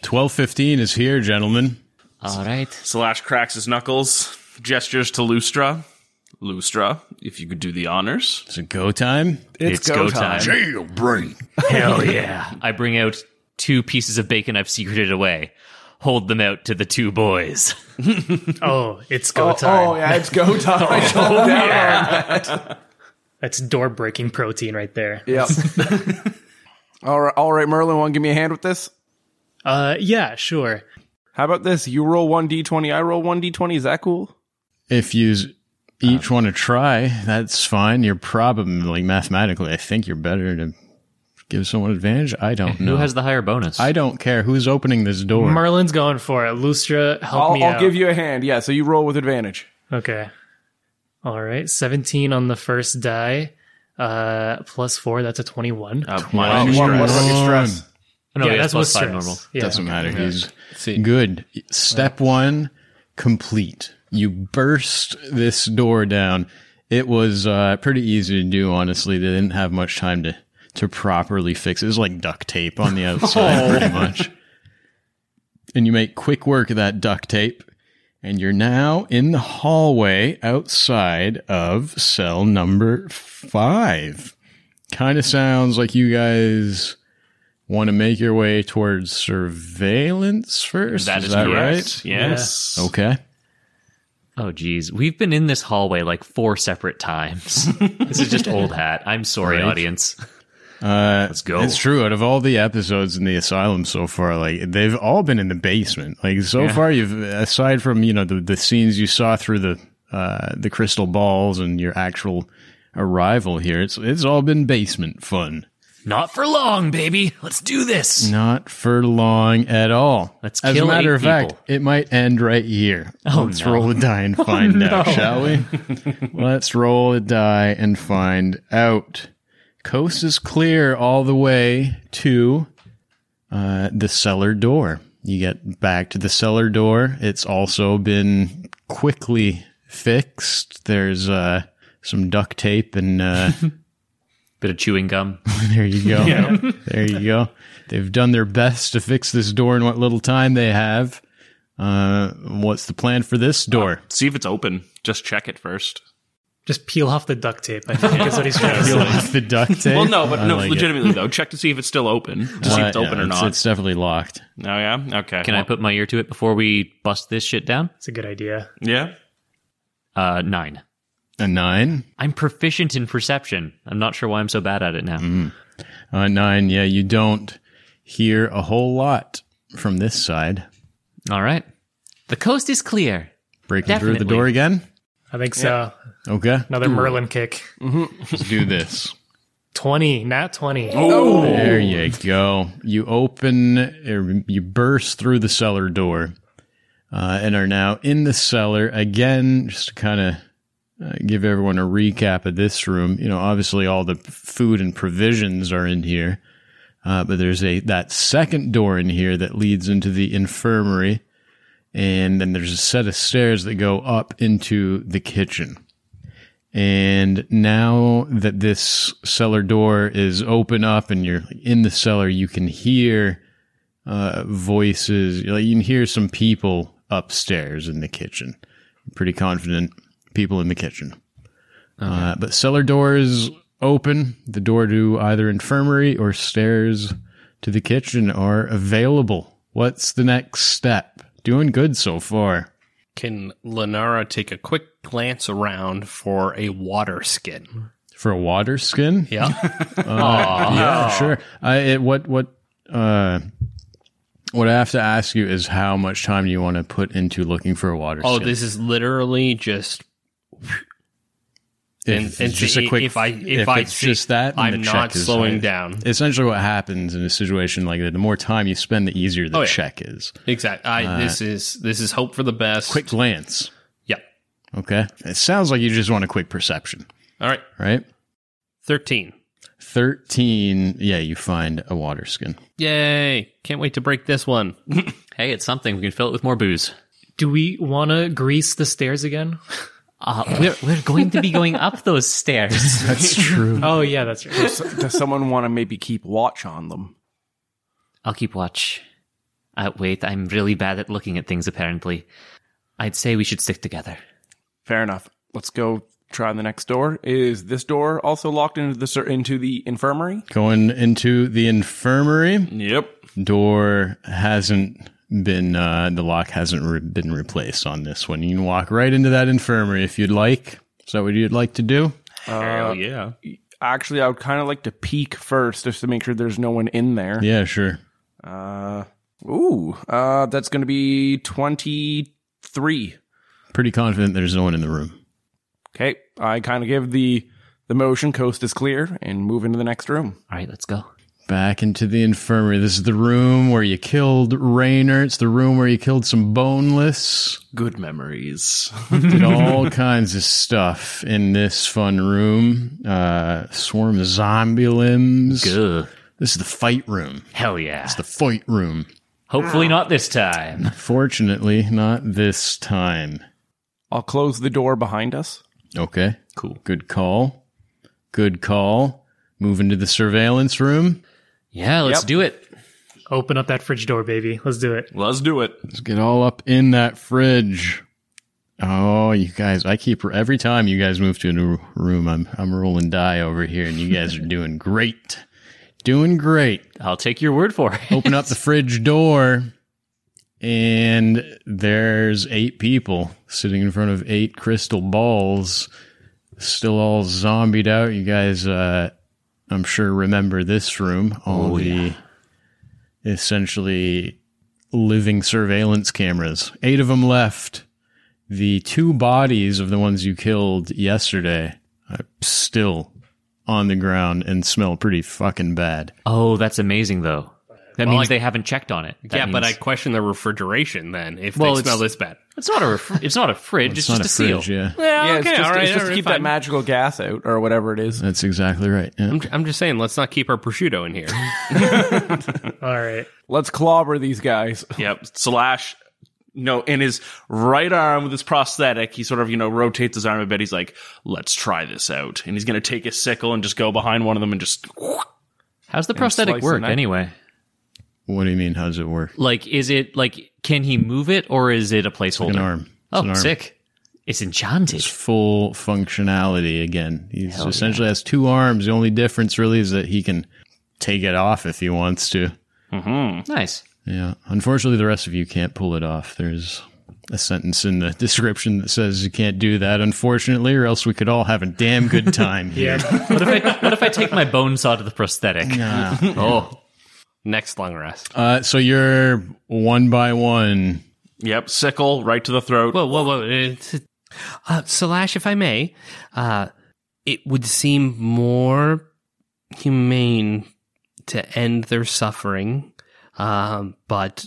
Twelve fifteen is here, gentlemen. All right. Slash cracks his knuckles, gestures to Lustra. Lustra, if you could do the honors. Is it go time? It's go time. Jailbreak. Hell yeah. I bring out two pieces of bacon I've secreted away. Hold them out to the two boys. Oh, it's go Oh, time. oh, yeah, it's go time. I shut it down. That's door breaking protein right there. Yep. all right, all right, Merlin, want to give me a hand with this? Uh, yeah, sure. How about this? You roll one d20, I roll one d20. Is that cool? If you s- each want to try, that's fine. You're probably mathematically, I think you're better to give someone advantage. I don't know. Who has the higher bonus? I don't care who's opening this door. Merlin's going for it. Lustra, help I'll, me I'll out. give you a hand. Yeah, so you roll with advantage. Okay. All right. 17 on the first die. Uh, plus four. That's a 21. Uh, What, minus what about your stress? Oh, no, yeah, that's plus with five normal. Yeah. Doesn't matter. He's See. good. Step one, complete. You burst this door down. It was uh, pretty easy to do, honestly. They didn't have much time to, to properly fix it. It was like duct tape on the outside, pretty oh. much. And you make quick work of that duct tape. And you're now in the hallway outside of cell number five. Kind of sounds like you guys want to make your way towards surveillance first. That is is that correct. right? Yes. Okay. Oh, geez. We've been in this hallway like four separate times. this is just old hat. I'm sorry, Right. audience. Uh, Let's go. It's true. Out of all the episodes in the asylum so far, like they've all been in the basement. Like so far, you've aside from you know the the scenes you saw through the uh the crystal balls and your actual arrival here, it's it's all been basement fun. Not for long, baby. Let's do this. Not for long at all. Let's As a matter of fact, people. it might end right here. Oh, Let's no. roll a die and find out, shall we? Let's roll a die and find out. Coast is clear all the way to uh, the cellar door. You get back to the cellar door. It's also been quickly fixed. There's uh, some duct tape and uh, Bit of chewing gum. there you go. There you go. They've done their best to fix this door in what little time they have. Uh, what's the plan for this door? See if it's open. Just check it first. Just peel off the duct tape. I think is what he's trying to Peel say. off the duct tape. Well, no, but I no, like it. legitimately though. Check to see if it's still open. To see if Uh, it's open yeah, or it's- not. It's definitely locked. oh yeah. Okay. Can I put my ear to it before we bust this shit down? It's a good idea. Yeah. Uh, nine. A nine. I'm proficient in perception. I'm not sure why I'm so bad at it now. A nine. Yeah, you don't hear a whole lot from this side. All right. The coast is clear. Breaking through the door again. I think so. Okay, Another Merlin kick. let's do this. 20, not 20. Oh, There you go. You open, er, you burst through the cellar door, uh, and are now in the cellar again. Just to kind of uh, give everyone a recap of this room. You know, obviously all the food and provisions are in here, uh, but there's a that second door in here that leads into the infirmary, and then there's a set of stairs that go up into the kitchen. And now that this cellar door is open up and you're in the cellar, you can hear uh, voices. Like you can hear some people upstairs in the kitchen. pretty confident people in the kitchen. Uh, but cellar doors open. The door to either infirmary or stairs to the kitchen are available. What's the next step? Doing good so far. Can Lenara take a quick glance around for a water skin? For a water skin? Yeah. Uh, yeah, sure. I, it, what what uh, what I have to ask you is how much time do you want to put into looking for a water oh, skin? this is literally just. If and- it's and just see, a quick. if I- if I it's see- just that, I'm the not is slowing high. down. Essentially, what happens in a situation like that, the more time you spend, the easier the Oh, yeah. check is. Exactly. I, uh, this is this is hope for the best. Quick glance. Yep. Okay. It sounds like you just want a quick perception, All right. right? Thirteen. 13. Yeah, you find a water skin. Yay! Can't wait to break this one. Hey, it's something. We can fill it with more booze. Do we want to grease the stairs again? Uh, we're, we're going to be going up those stairs. That's true. Oh yeah, that's right. Does someone want to maybe keep watch on them? I'll keep watch. Uh, wait, I'm really bad at looking at things, apparently. I'd say we should stick together. Fair enough. Let's go try the next door. Is this door also locked into the into the infirmary? Going into the infirmary. Yep. door hasn't been uh, the lock hasn't re- been replaced on this one. You can walk right into that infirmary if you'd like. Is that what you'd like to do? Hell yeah. Actually, I would kind of like to peek first just to make sure there's no one in there. Yeah, sure. Uh, ooh, uh, that's going to be 23. Pretty confident there's no one in the room. Okay, I kind of give the the motion coast is clear and move into the next room. All right, let's go. Back into the infirmary. This is the room where you killed Rainer. It's the room where you killed some boneless. Good memories. Did all kinds of stuff in this fun room. Uh, swarm of zombie limbs. Good. This is the fight room. Hell yeah. It's the fight room. Hopefully not this time. Fortunately, not this time. I'll close the door behind us. Okay. Cool. Good call. Good call. Move into the surveillance room. Yeah, let's Yep. do it. Open up that fridge door, baby. Let's do it. Let's do it. Let's get all up in that fridge. Oh, you guys! I keep every time you guys move to a new room, I'm I'm rolling die over here, and you guys are doing great, doing great. I'll take your word for it. Open up the fridge door, and there's eight people sitting in front of eight crystal balls, still all zombied out. You guys, uh, I'm sure remember this room. All oh, the essentially living surveillance cameras. Eight of them left. The two bodies of the ones you killed yesterday are still on the ground and smell pretty fucking bad. Oh, that's amazing, though. That Well, means I- they haven't checked on it. That yeah, but I question the refrigeration then if Well, they it's- smell this bad. it's not a ref- it's not a fridge. It's, It's, not just a a, fridge, seal. yeah. Yeah, Yeah, it's okay, just, all right, it's just all to right, keep that magical gas out or whatever it is. That's exactly right. Yeah. I'm, I'm just saying, let's not keep our prosciutto in here. All right. Let's clobber these guys. Yep. Slash, you know, in his right arm with his prosthetic, he sort of, you know, rotates his arm a bit. He's like, let's try this out. And he's going to take his sickle and just go behind one of them and just. How's the prosthetic work the neck. anyway? What do you mean? How does it work? Like, is it like can he move it or is it a placeholder? An arm. It's Oh, an arm. sick! It's enchanted. It's full functionality again. He essentially has two arms. The only difference really is that he can take it off if he wants to. Mm-hmm. Nice. Yeah. Unfortunately, the rest of you can't pull it off. There's a sentence in the description that says you can't do that, unfortunately, or else we could all have a damn good time here. Yeah. What if I what if I take my bone saw to the prosthetic? oh, next long rest. Uh, so you're one by one. Yep. Sickle right to the throat. Whoa, whoa, whoa! It's, uh, Salash, if I may, uh, it would seem more humane to end their suffering, um, but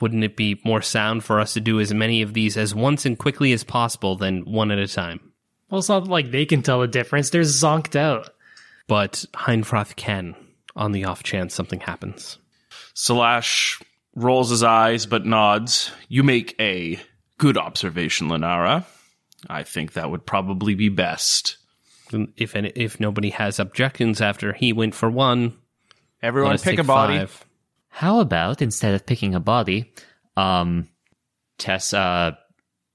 wouldn't it be more sound for us to do as many of these as once and quickly as possible than one at a time? Well, it's not like they can tell the difference. They're zonked out. But Heinfroth can, on the off chance something happens. Salash rolls his eyes but nods. You make a good observation, Lenara. I think that would probably be best. If any, if nobody has objections after he went for one, Everyone let us pick a body. five. How about instead of picking a body, um, Tess uh,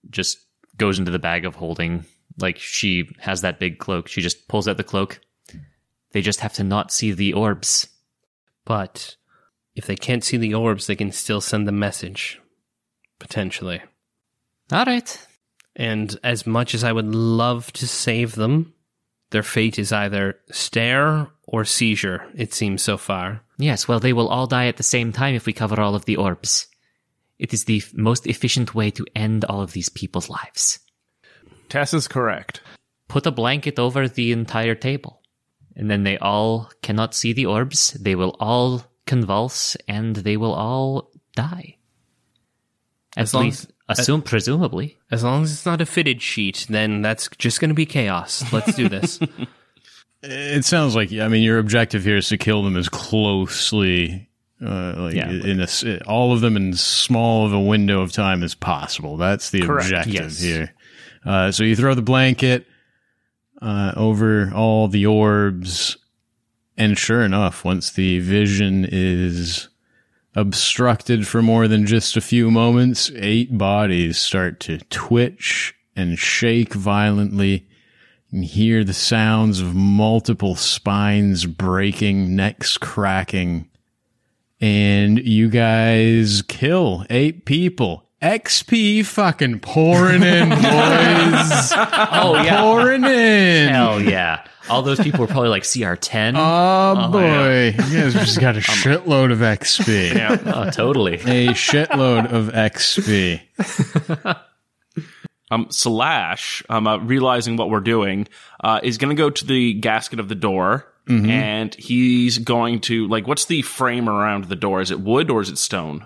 just goes into the bag of holding. Like she has that big cloak. She just pulls out the cloak. They just have to not see the orbs. But if they can't see the orbs, they can still send the message. Potentially. All right. And as much as I would love to save them, their fate is either stare or seizure, it seems so far. Yes, well, they will all die at the same time if we cover all of the orbs. It is the f- most efficient way to end all of these people's lives. Tess is correct. Put a blanket over the entire table. And then they all cannot see the orbs. They will all convulse and they will all die. At As long least, assume, presumably. As long as it's not a fitted sheet, then that's just going to be chaos. Let's do this. It sounds like I mean your objective here is to kill them as closely, uh, like Yeah. in a s all of them in small of a window of time as possible. That's the Correct. objective Yes. here. Uh, so you throw the blanket uh, over all the orbs, and sure enough, once the vision is obstructed for more than just a few moments, eight bodies start to twitch and shake violently. And hear the sounds of multiple spines breaking, necks cracking. And you guys kill eight people. XP fucking pouring in, boys. Oh, yeah. pouring in. Hell yeah. All those people were probably like CR10. Oh, boy. You guys just got a shitload of XP. oh, totally. A shitload of XP. Um, Slash, um, uh, realizing what we're doing, uh, is going to go to the gasket of the door, and he's going to like, what's the frame around the door? Is it wood or is it stone?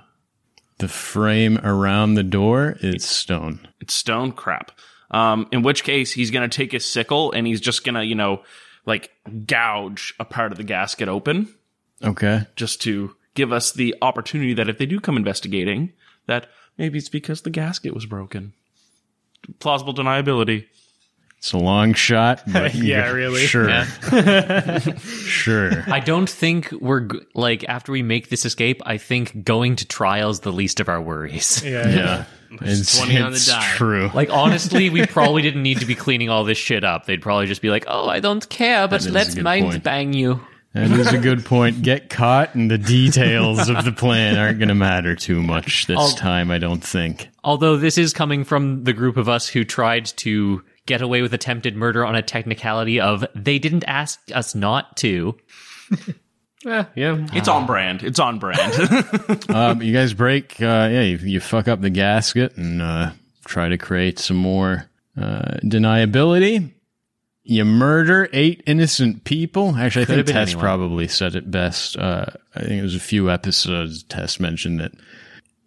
The frame around the door is stone. It's stone. Crap. Um, in which case, he's going to take his sickle and he's just going to, you know, like gouge a part of the gasket open, Okay. just to give us the opportunity that if they do come investigating, that maybe it's because the gasket was broken. Plausible deniability. It's a long shot, but Yeah, really. Sure. sure. I don't think we're like after we make this escape. I think going to trial is the least of our worries. Yeah. Yeah. It's, 20 on the it's die. true. Like honestly, we probably didn't need to be cleaning all this shit up. They'd probably just be like, "Oh, I don't care, but That is a let's mind point. bang you." That is a good point. Get caught, and the details of the plan aren't going to matter too much this I'll- time, I don't think. Although this is coming from the group of us who tried to get away with attempted murder on a technicality of they didn't ask us not to. yeah, yeah. It's on brand. It's on brand. Um, you guys break, uh, yeah, you, you fuck up the gasket and uh, try to create some more uh, deniability. You murder eight innocent people. Actually, I think have Tess anyone. probably said it best. Uh, I think it was a few episodes. Tess mentioned that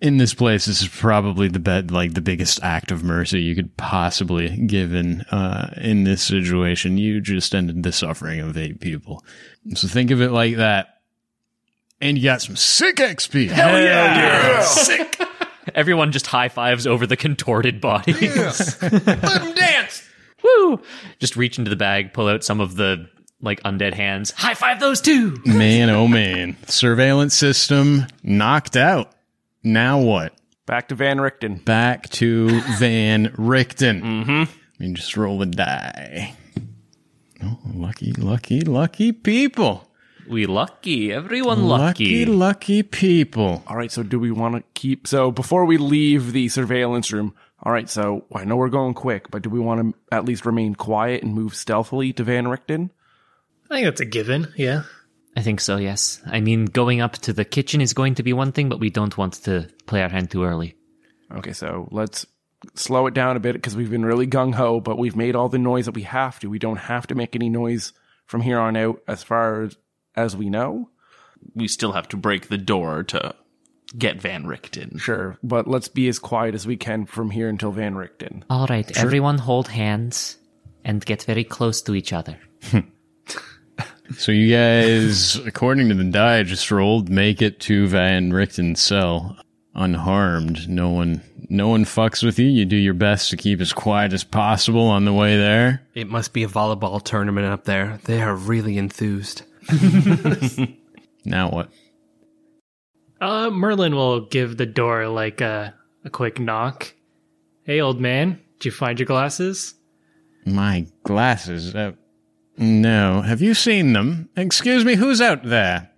in this place, this is probably the bed, like the biggest act of mercy you could possibly give in uh, in this situation. You just ended the suffering of eight people. So think of it like that. And you got some sick XP. Hell yeah! Sick. Everyone just high fives over the contorted bodies. Let him dance. Woo! Just reach into the bag, pull out some of the like undead hands. High five those two. Man, oh man. Surveillance system knocked out. Now what? Back to Van Richten. Back to Van Richten. Mm-hmm. I mean, just roll the die. Oh, lucky, lucky, lucky people. We lucky. Everyone Lucky, lucky. lucky people. All right, so do we want to keep so before we leave the surveillance room? All right, so I know we're going quick, but do we want to at least remain quiet and move stealthily to Van Richten? I think that's a given. Yeah. I think so, yes. I mean, going up to the kitchen is going to be one thing, but we don't want to play our hand too early. Okay, so let's slow it down a bit because we've been really gung ho, but we've made all the noise that we have to. We don't have to make any noise from here on out, as far as, as we know. we still have to break the door to get Van Richten. Sure, but let's be as quiet as we can from here until Van Richten. All right, everyone hold hands and get very close to each other. So you guys, according to the die I just rolled, make it to Van Richten's cell unharmed. No one, no one fucks with you. You do your best to keep as quiet as possible on the way there. It must be a volleyball tournament up there. They are really enthused. Now what? Uh, Merlin will give the door like a, a quick knock. Hey, old man, did you find your glasses? My glasses. Uh, no. Have you seen them? Excuse me, who's out there?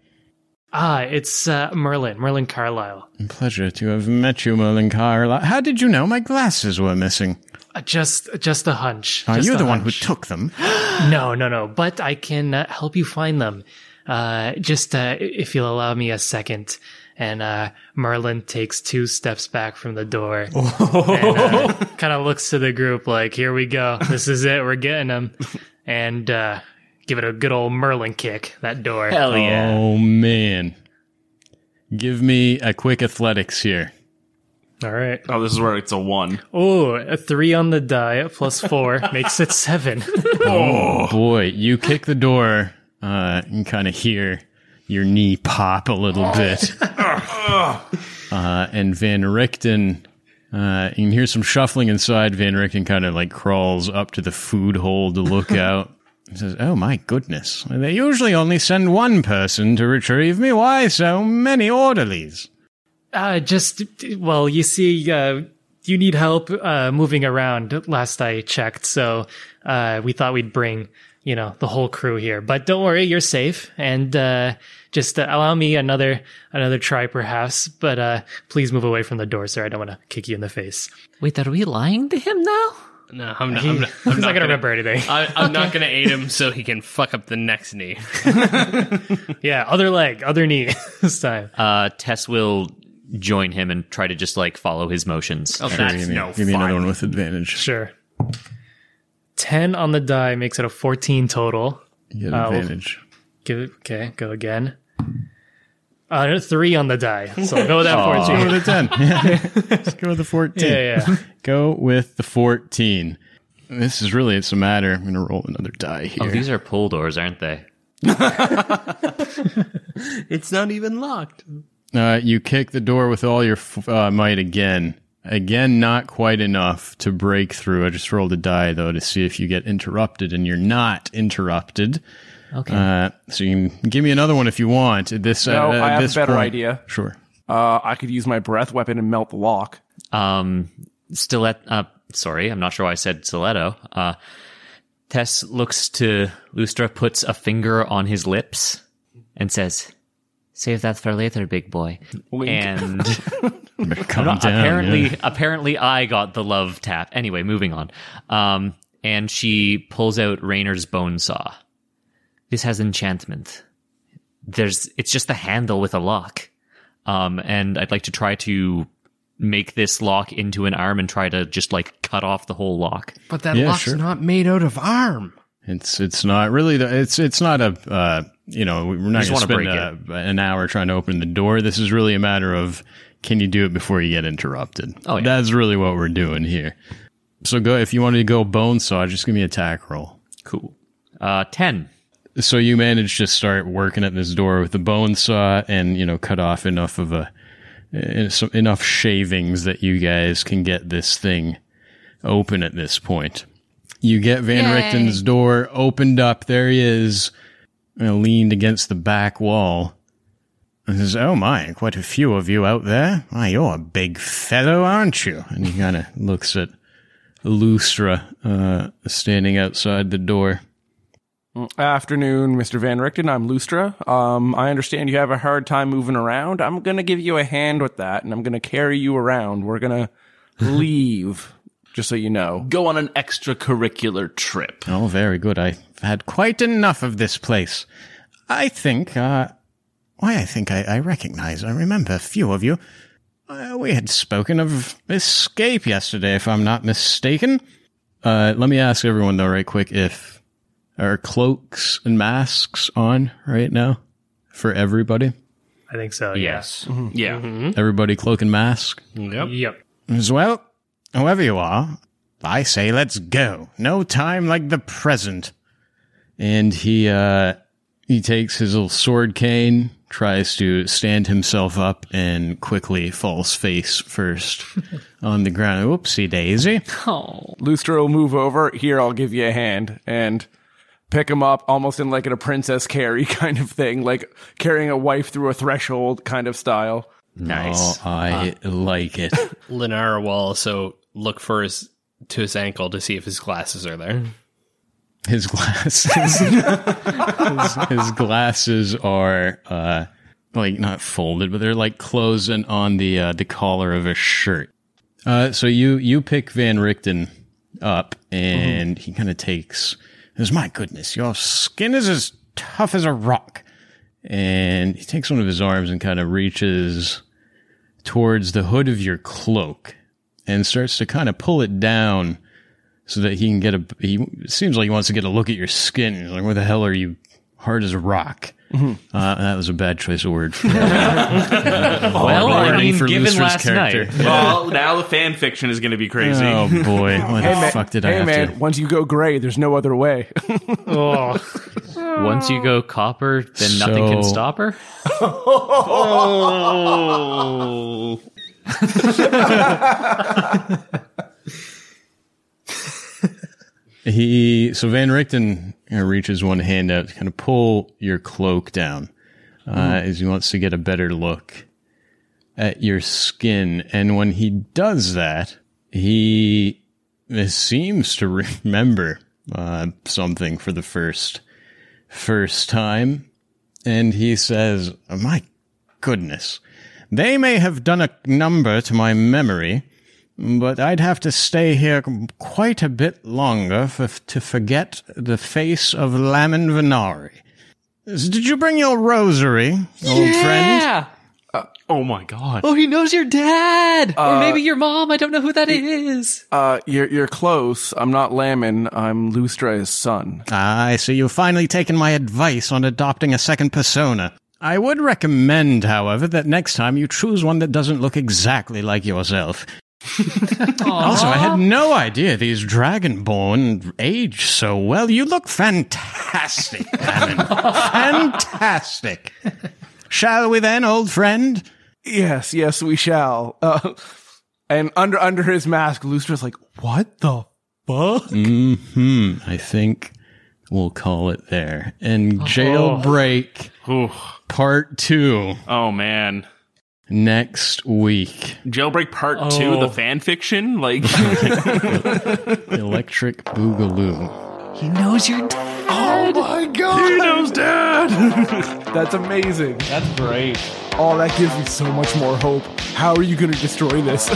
Ah, it's uh, Merlin, Merlin Carlisle. Pleasure to have met you, Merlin Carlisle. How did you know my glasses were missing? Uh, just, just a hunch. Are Just you the one who took them? No, no, no. But I can uh, help you find them. Uh, just uh, if you'll allow me a second. And uh, Merlin takes two steps back from the door and uh, kind of looks to the group like, "Here we go. This is it. We're getting them." And uh, give it a good old Merlin kick. That door. Hell yeah. Oh man. Give me a quick athletics here. All right. Oh, this is where it's a one. Oh, a three on the die plus four makes it seven. Oh boy, you kick the door uh, and kind of hear your knee pop a little bit. uh, and Van Richten, uh, you can hear some shuffling inside. Van Richten kind of like crawls up to the food hole to look out. He says, "Oh my goodness! They usually only send one person to retrieve me. Why so many orderlies?" Uh, just well, you see, uh, you need help uh, moving around. Last I checked, so uh, we thought we'd bring you know the whole crew here. But don't worry, you're safe, and uh, just uh, allow me another another try, perhaps. But uh, please move away from the door, sir. I don't want to kick you in the face. Wait, are we lying to him now? No, I'm not. He- I'm not, I'm not not gonna remember anything. I, I'm not gonna aid him so he can fuck up the next knee. yeah, other leg, other knee this time. Uh, Tess will join him and try to just like follow his motions. Oh, Sure, that's give me, no give me another one with advantage. Sure. Ten on the die makes it a fourteen total. You get Uh, advantage. Give it okay. Go again. Uh, three on the die. So go with that fourteen. Go with the 10. Yeah. Let's go with the 14. Yeah, yeah. Go with the 14. This is really, it's a matter. I'm going to roll another die here. Oh, these are pull doors, aren't they? It's not even locked. uh, you kick the door with all your f- uh, might again. Again, not quite enough to break through. I just rolled a die, though, to see if you get interrupted, and you're not interrupted. Okay. Uh, so you can give me another one if you want. This, No, uh, I have a better point- idea. Sure. Uh, I could use my breath weapon and melt the lock. Um, stilet. Uh, sorry, I'm not sure why I said stiletto. Uh, Tess looks to Lustra, puts a finger on his lips, and says, "Save that for later, big boy." And Calm not- down. apparently, yeah. apparently, I got the love tap. Anyway, moving on. Um, and she pulls out Raynor's bone saw. This has enchantment. There's, it's just a handle with a lock. Um, and I'd like to try to make this lock into an arm and try to just like cut off the whole lock. But that Yeah, lock's sure. not made out of arm. It's it's not really the it's it's not a uh, you know we're not going to wanna spend uh an hour trying to open the door. This is really a matter of can you do it before you get interrupted. Oh, yeah. that's really what we're doing here. So go if you wanted to go bone saw, just give me a attack roll. Cool. Uh, 10. So you managed to start working at this door with the bone saw and you know cut off enough of a eh, enough shavings that you guys can get this thing open at this point. You get Van Richten's door opened up. There he is, uh, leaned against the back wall. And says, "Oh my, quite a few of you out there. Why, you're a big fellow, aren't you?" And he kind of looks at Lustra uh, standing outside the door. Afternoon, Mr. Van Richten. I'm Lustra. Um, I understand you have a hard time moving around. I'm gonna give you a hand with that, and I'm gonna carry you around. We're gonna leave, just so you know. Go on an extracurricular trip. Oh, very good. I've had quite enough of this place. I think, uh, why, I think I, I recognize, I remember a few of you. Uh, we had spoken of escape yesterday, if I'm not mistaken. Uh, let me ask everyone, though, right quick, if are cloaks and masks on right now for everybody? I think so. Yes. Yeah. Everybody cloak and mask? Yep. Yep. As well, whoever you are, I say let's go. No time like the present. And he uh he takes his little sword cane, tries to stand himself up, and quickly falls face first on the ground. Oopsie daisy. Oh, Lustra will move over. Here, I'll give you a hand and pick him up almost in like in a princess carry kind of thing, like carrying a wife through a threshold kind of style. Nice. Oh, I like it. Lenara will also look for his to his ankle to see if his glasses are there. His glasses, his, his glasses are uh, like not folded, but they're like closing on the uh, the collar of a shirt. Uh, so you you pick Van Richten up, and he kind of takes. Says, "My goodness, your skin is as tough as a rock." And he takes one of his arms and kind of reaches towards the hood of your cloak and starts to kind of pull it down so that he can get a. He seems like he wants to get a look at your skin. He's like, "Where the hell are you? Hard as a rock." Mm-hmm. Uh, that was a bad choice of word. For uh, uh, well, I mean, for given Lustra's last character. night. well, now the fan fiction is going to be crazy. oh boy, what the man, fuck did I hey have man, to? once you go gray, there's no other way. oh. Once you go copper, then nothing can stop her. Oh. He so Van Richten reaches one hand out to kind of pull your cloak down uh, as he wants to get a better look at your skin. And when he does that, he seems to remember uh, something for the first first time, and he says, "My goodness, they may have done a number to my memory." but I'd have to stay here quite a bit longer for, to forget the face of Lamin Venari. Did you bring your rosary, old friend? Yeah. Oh my god. Oh, he knows your dad, or maybe your mom. I don't know who that is. uh, you're you're close. I'm not Lamin. I'm Lustra's son. Ah, I see you've finally taken my advice on adopting a second persona. I would recommend, however, that next time you choose one that doesn't look exactly like yourself. also, I had no idea these Dragonborn age so well. You look fantastic, Alan. fantastic. Shall we then, old friend? Yes, yes, we shall. Uh, and under under his mask, Lustra's like, "What the fuck?" Hmm, I think we'll call it there. And jailbreak Ooh. Part two Oh man. next week. Jailbreak Part two. the oh. fan fiction. Like, Electric Boogaloo. He knows your dad. Oh my god, he knows dad. That's amazing. that's great. Oh, that gives me so much more hope. How are you going to destroy this?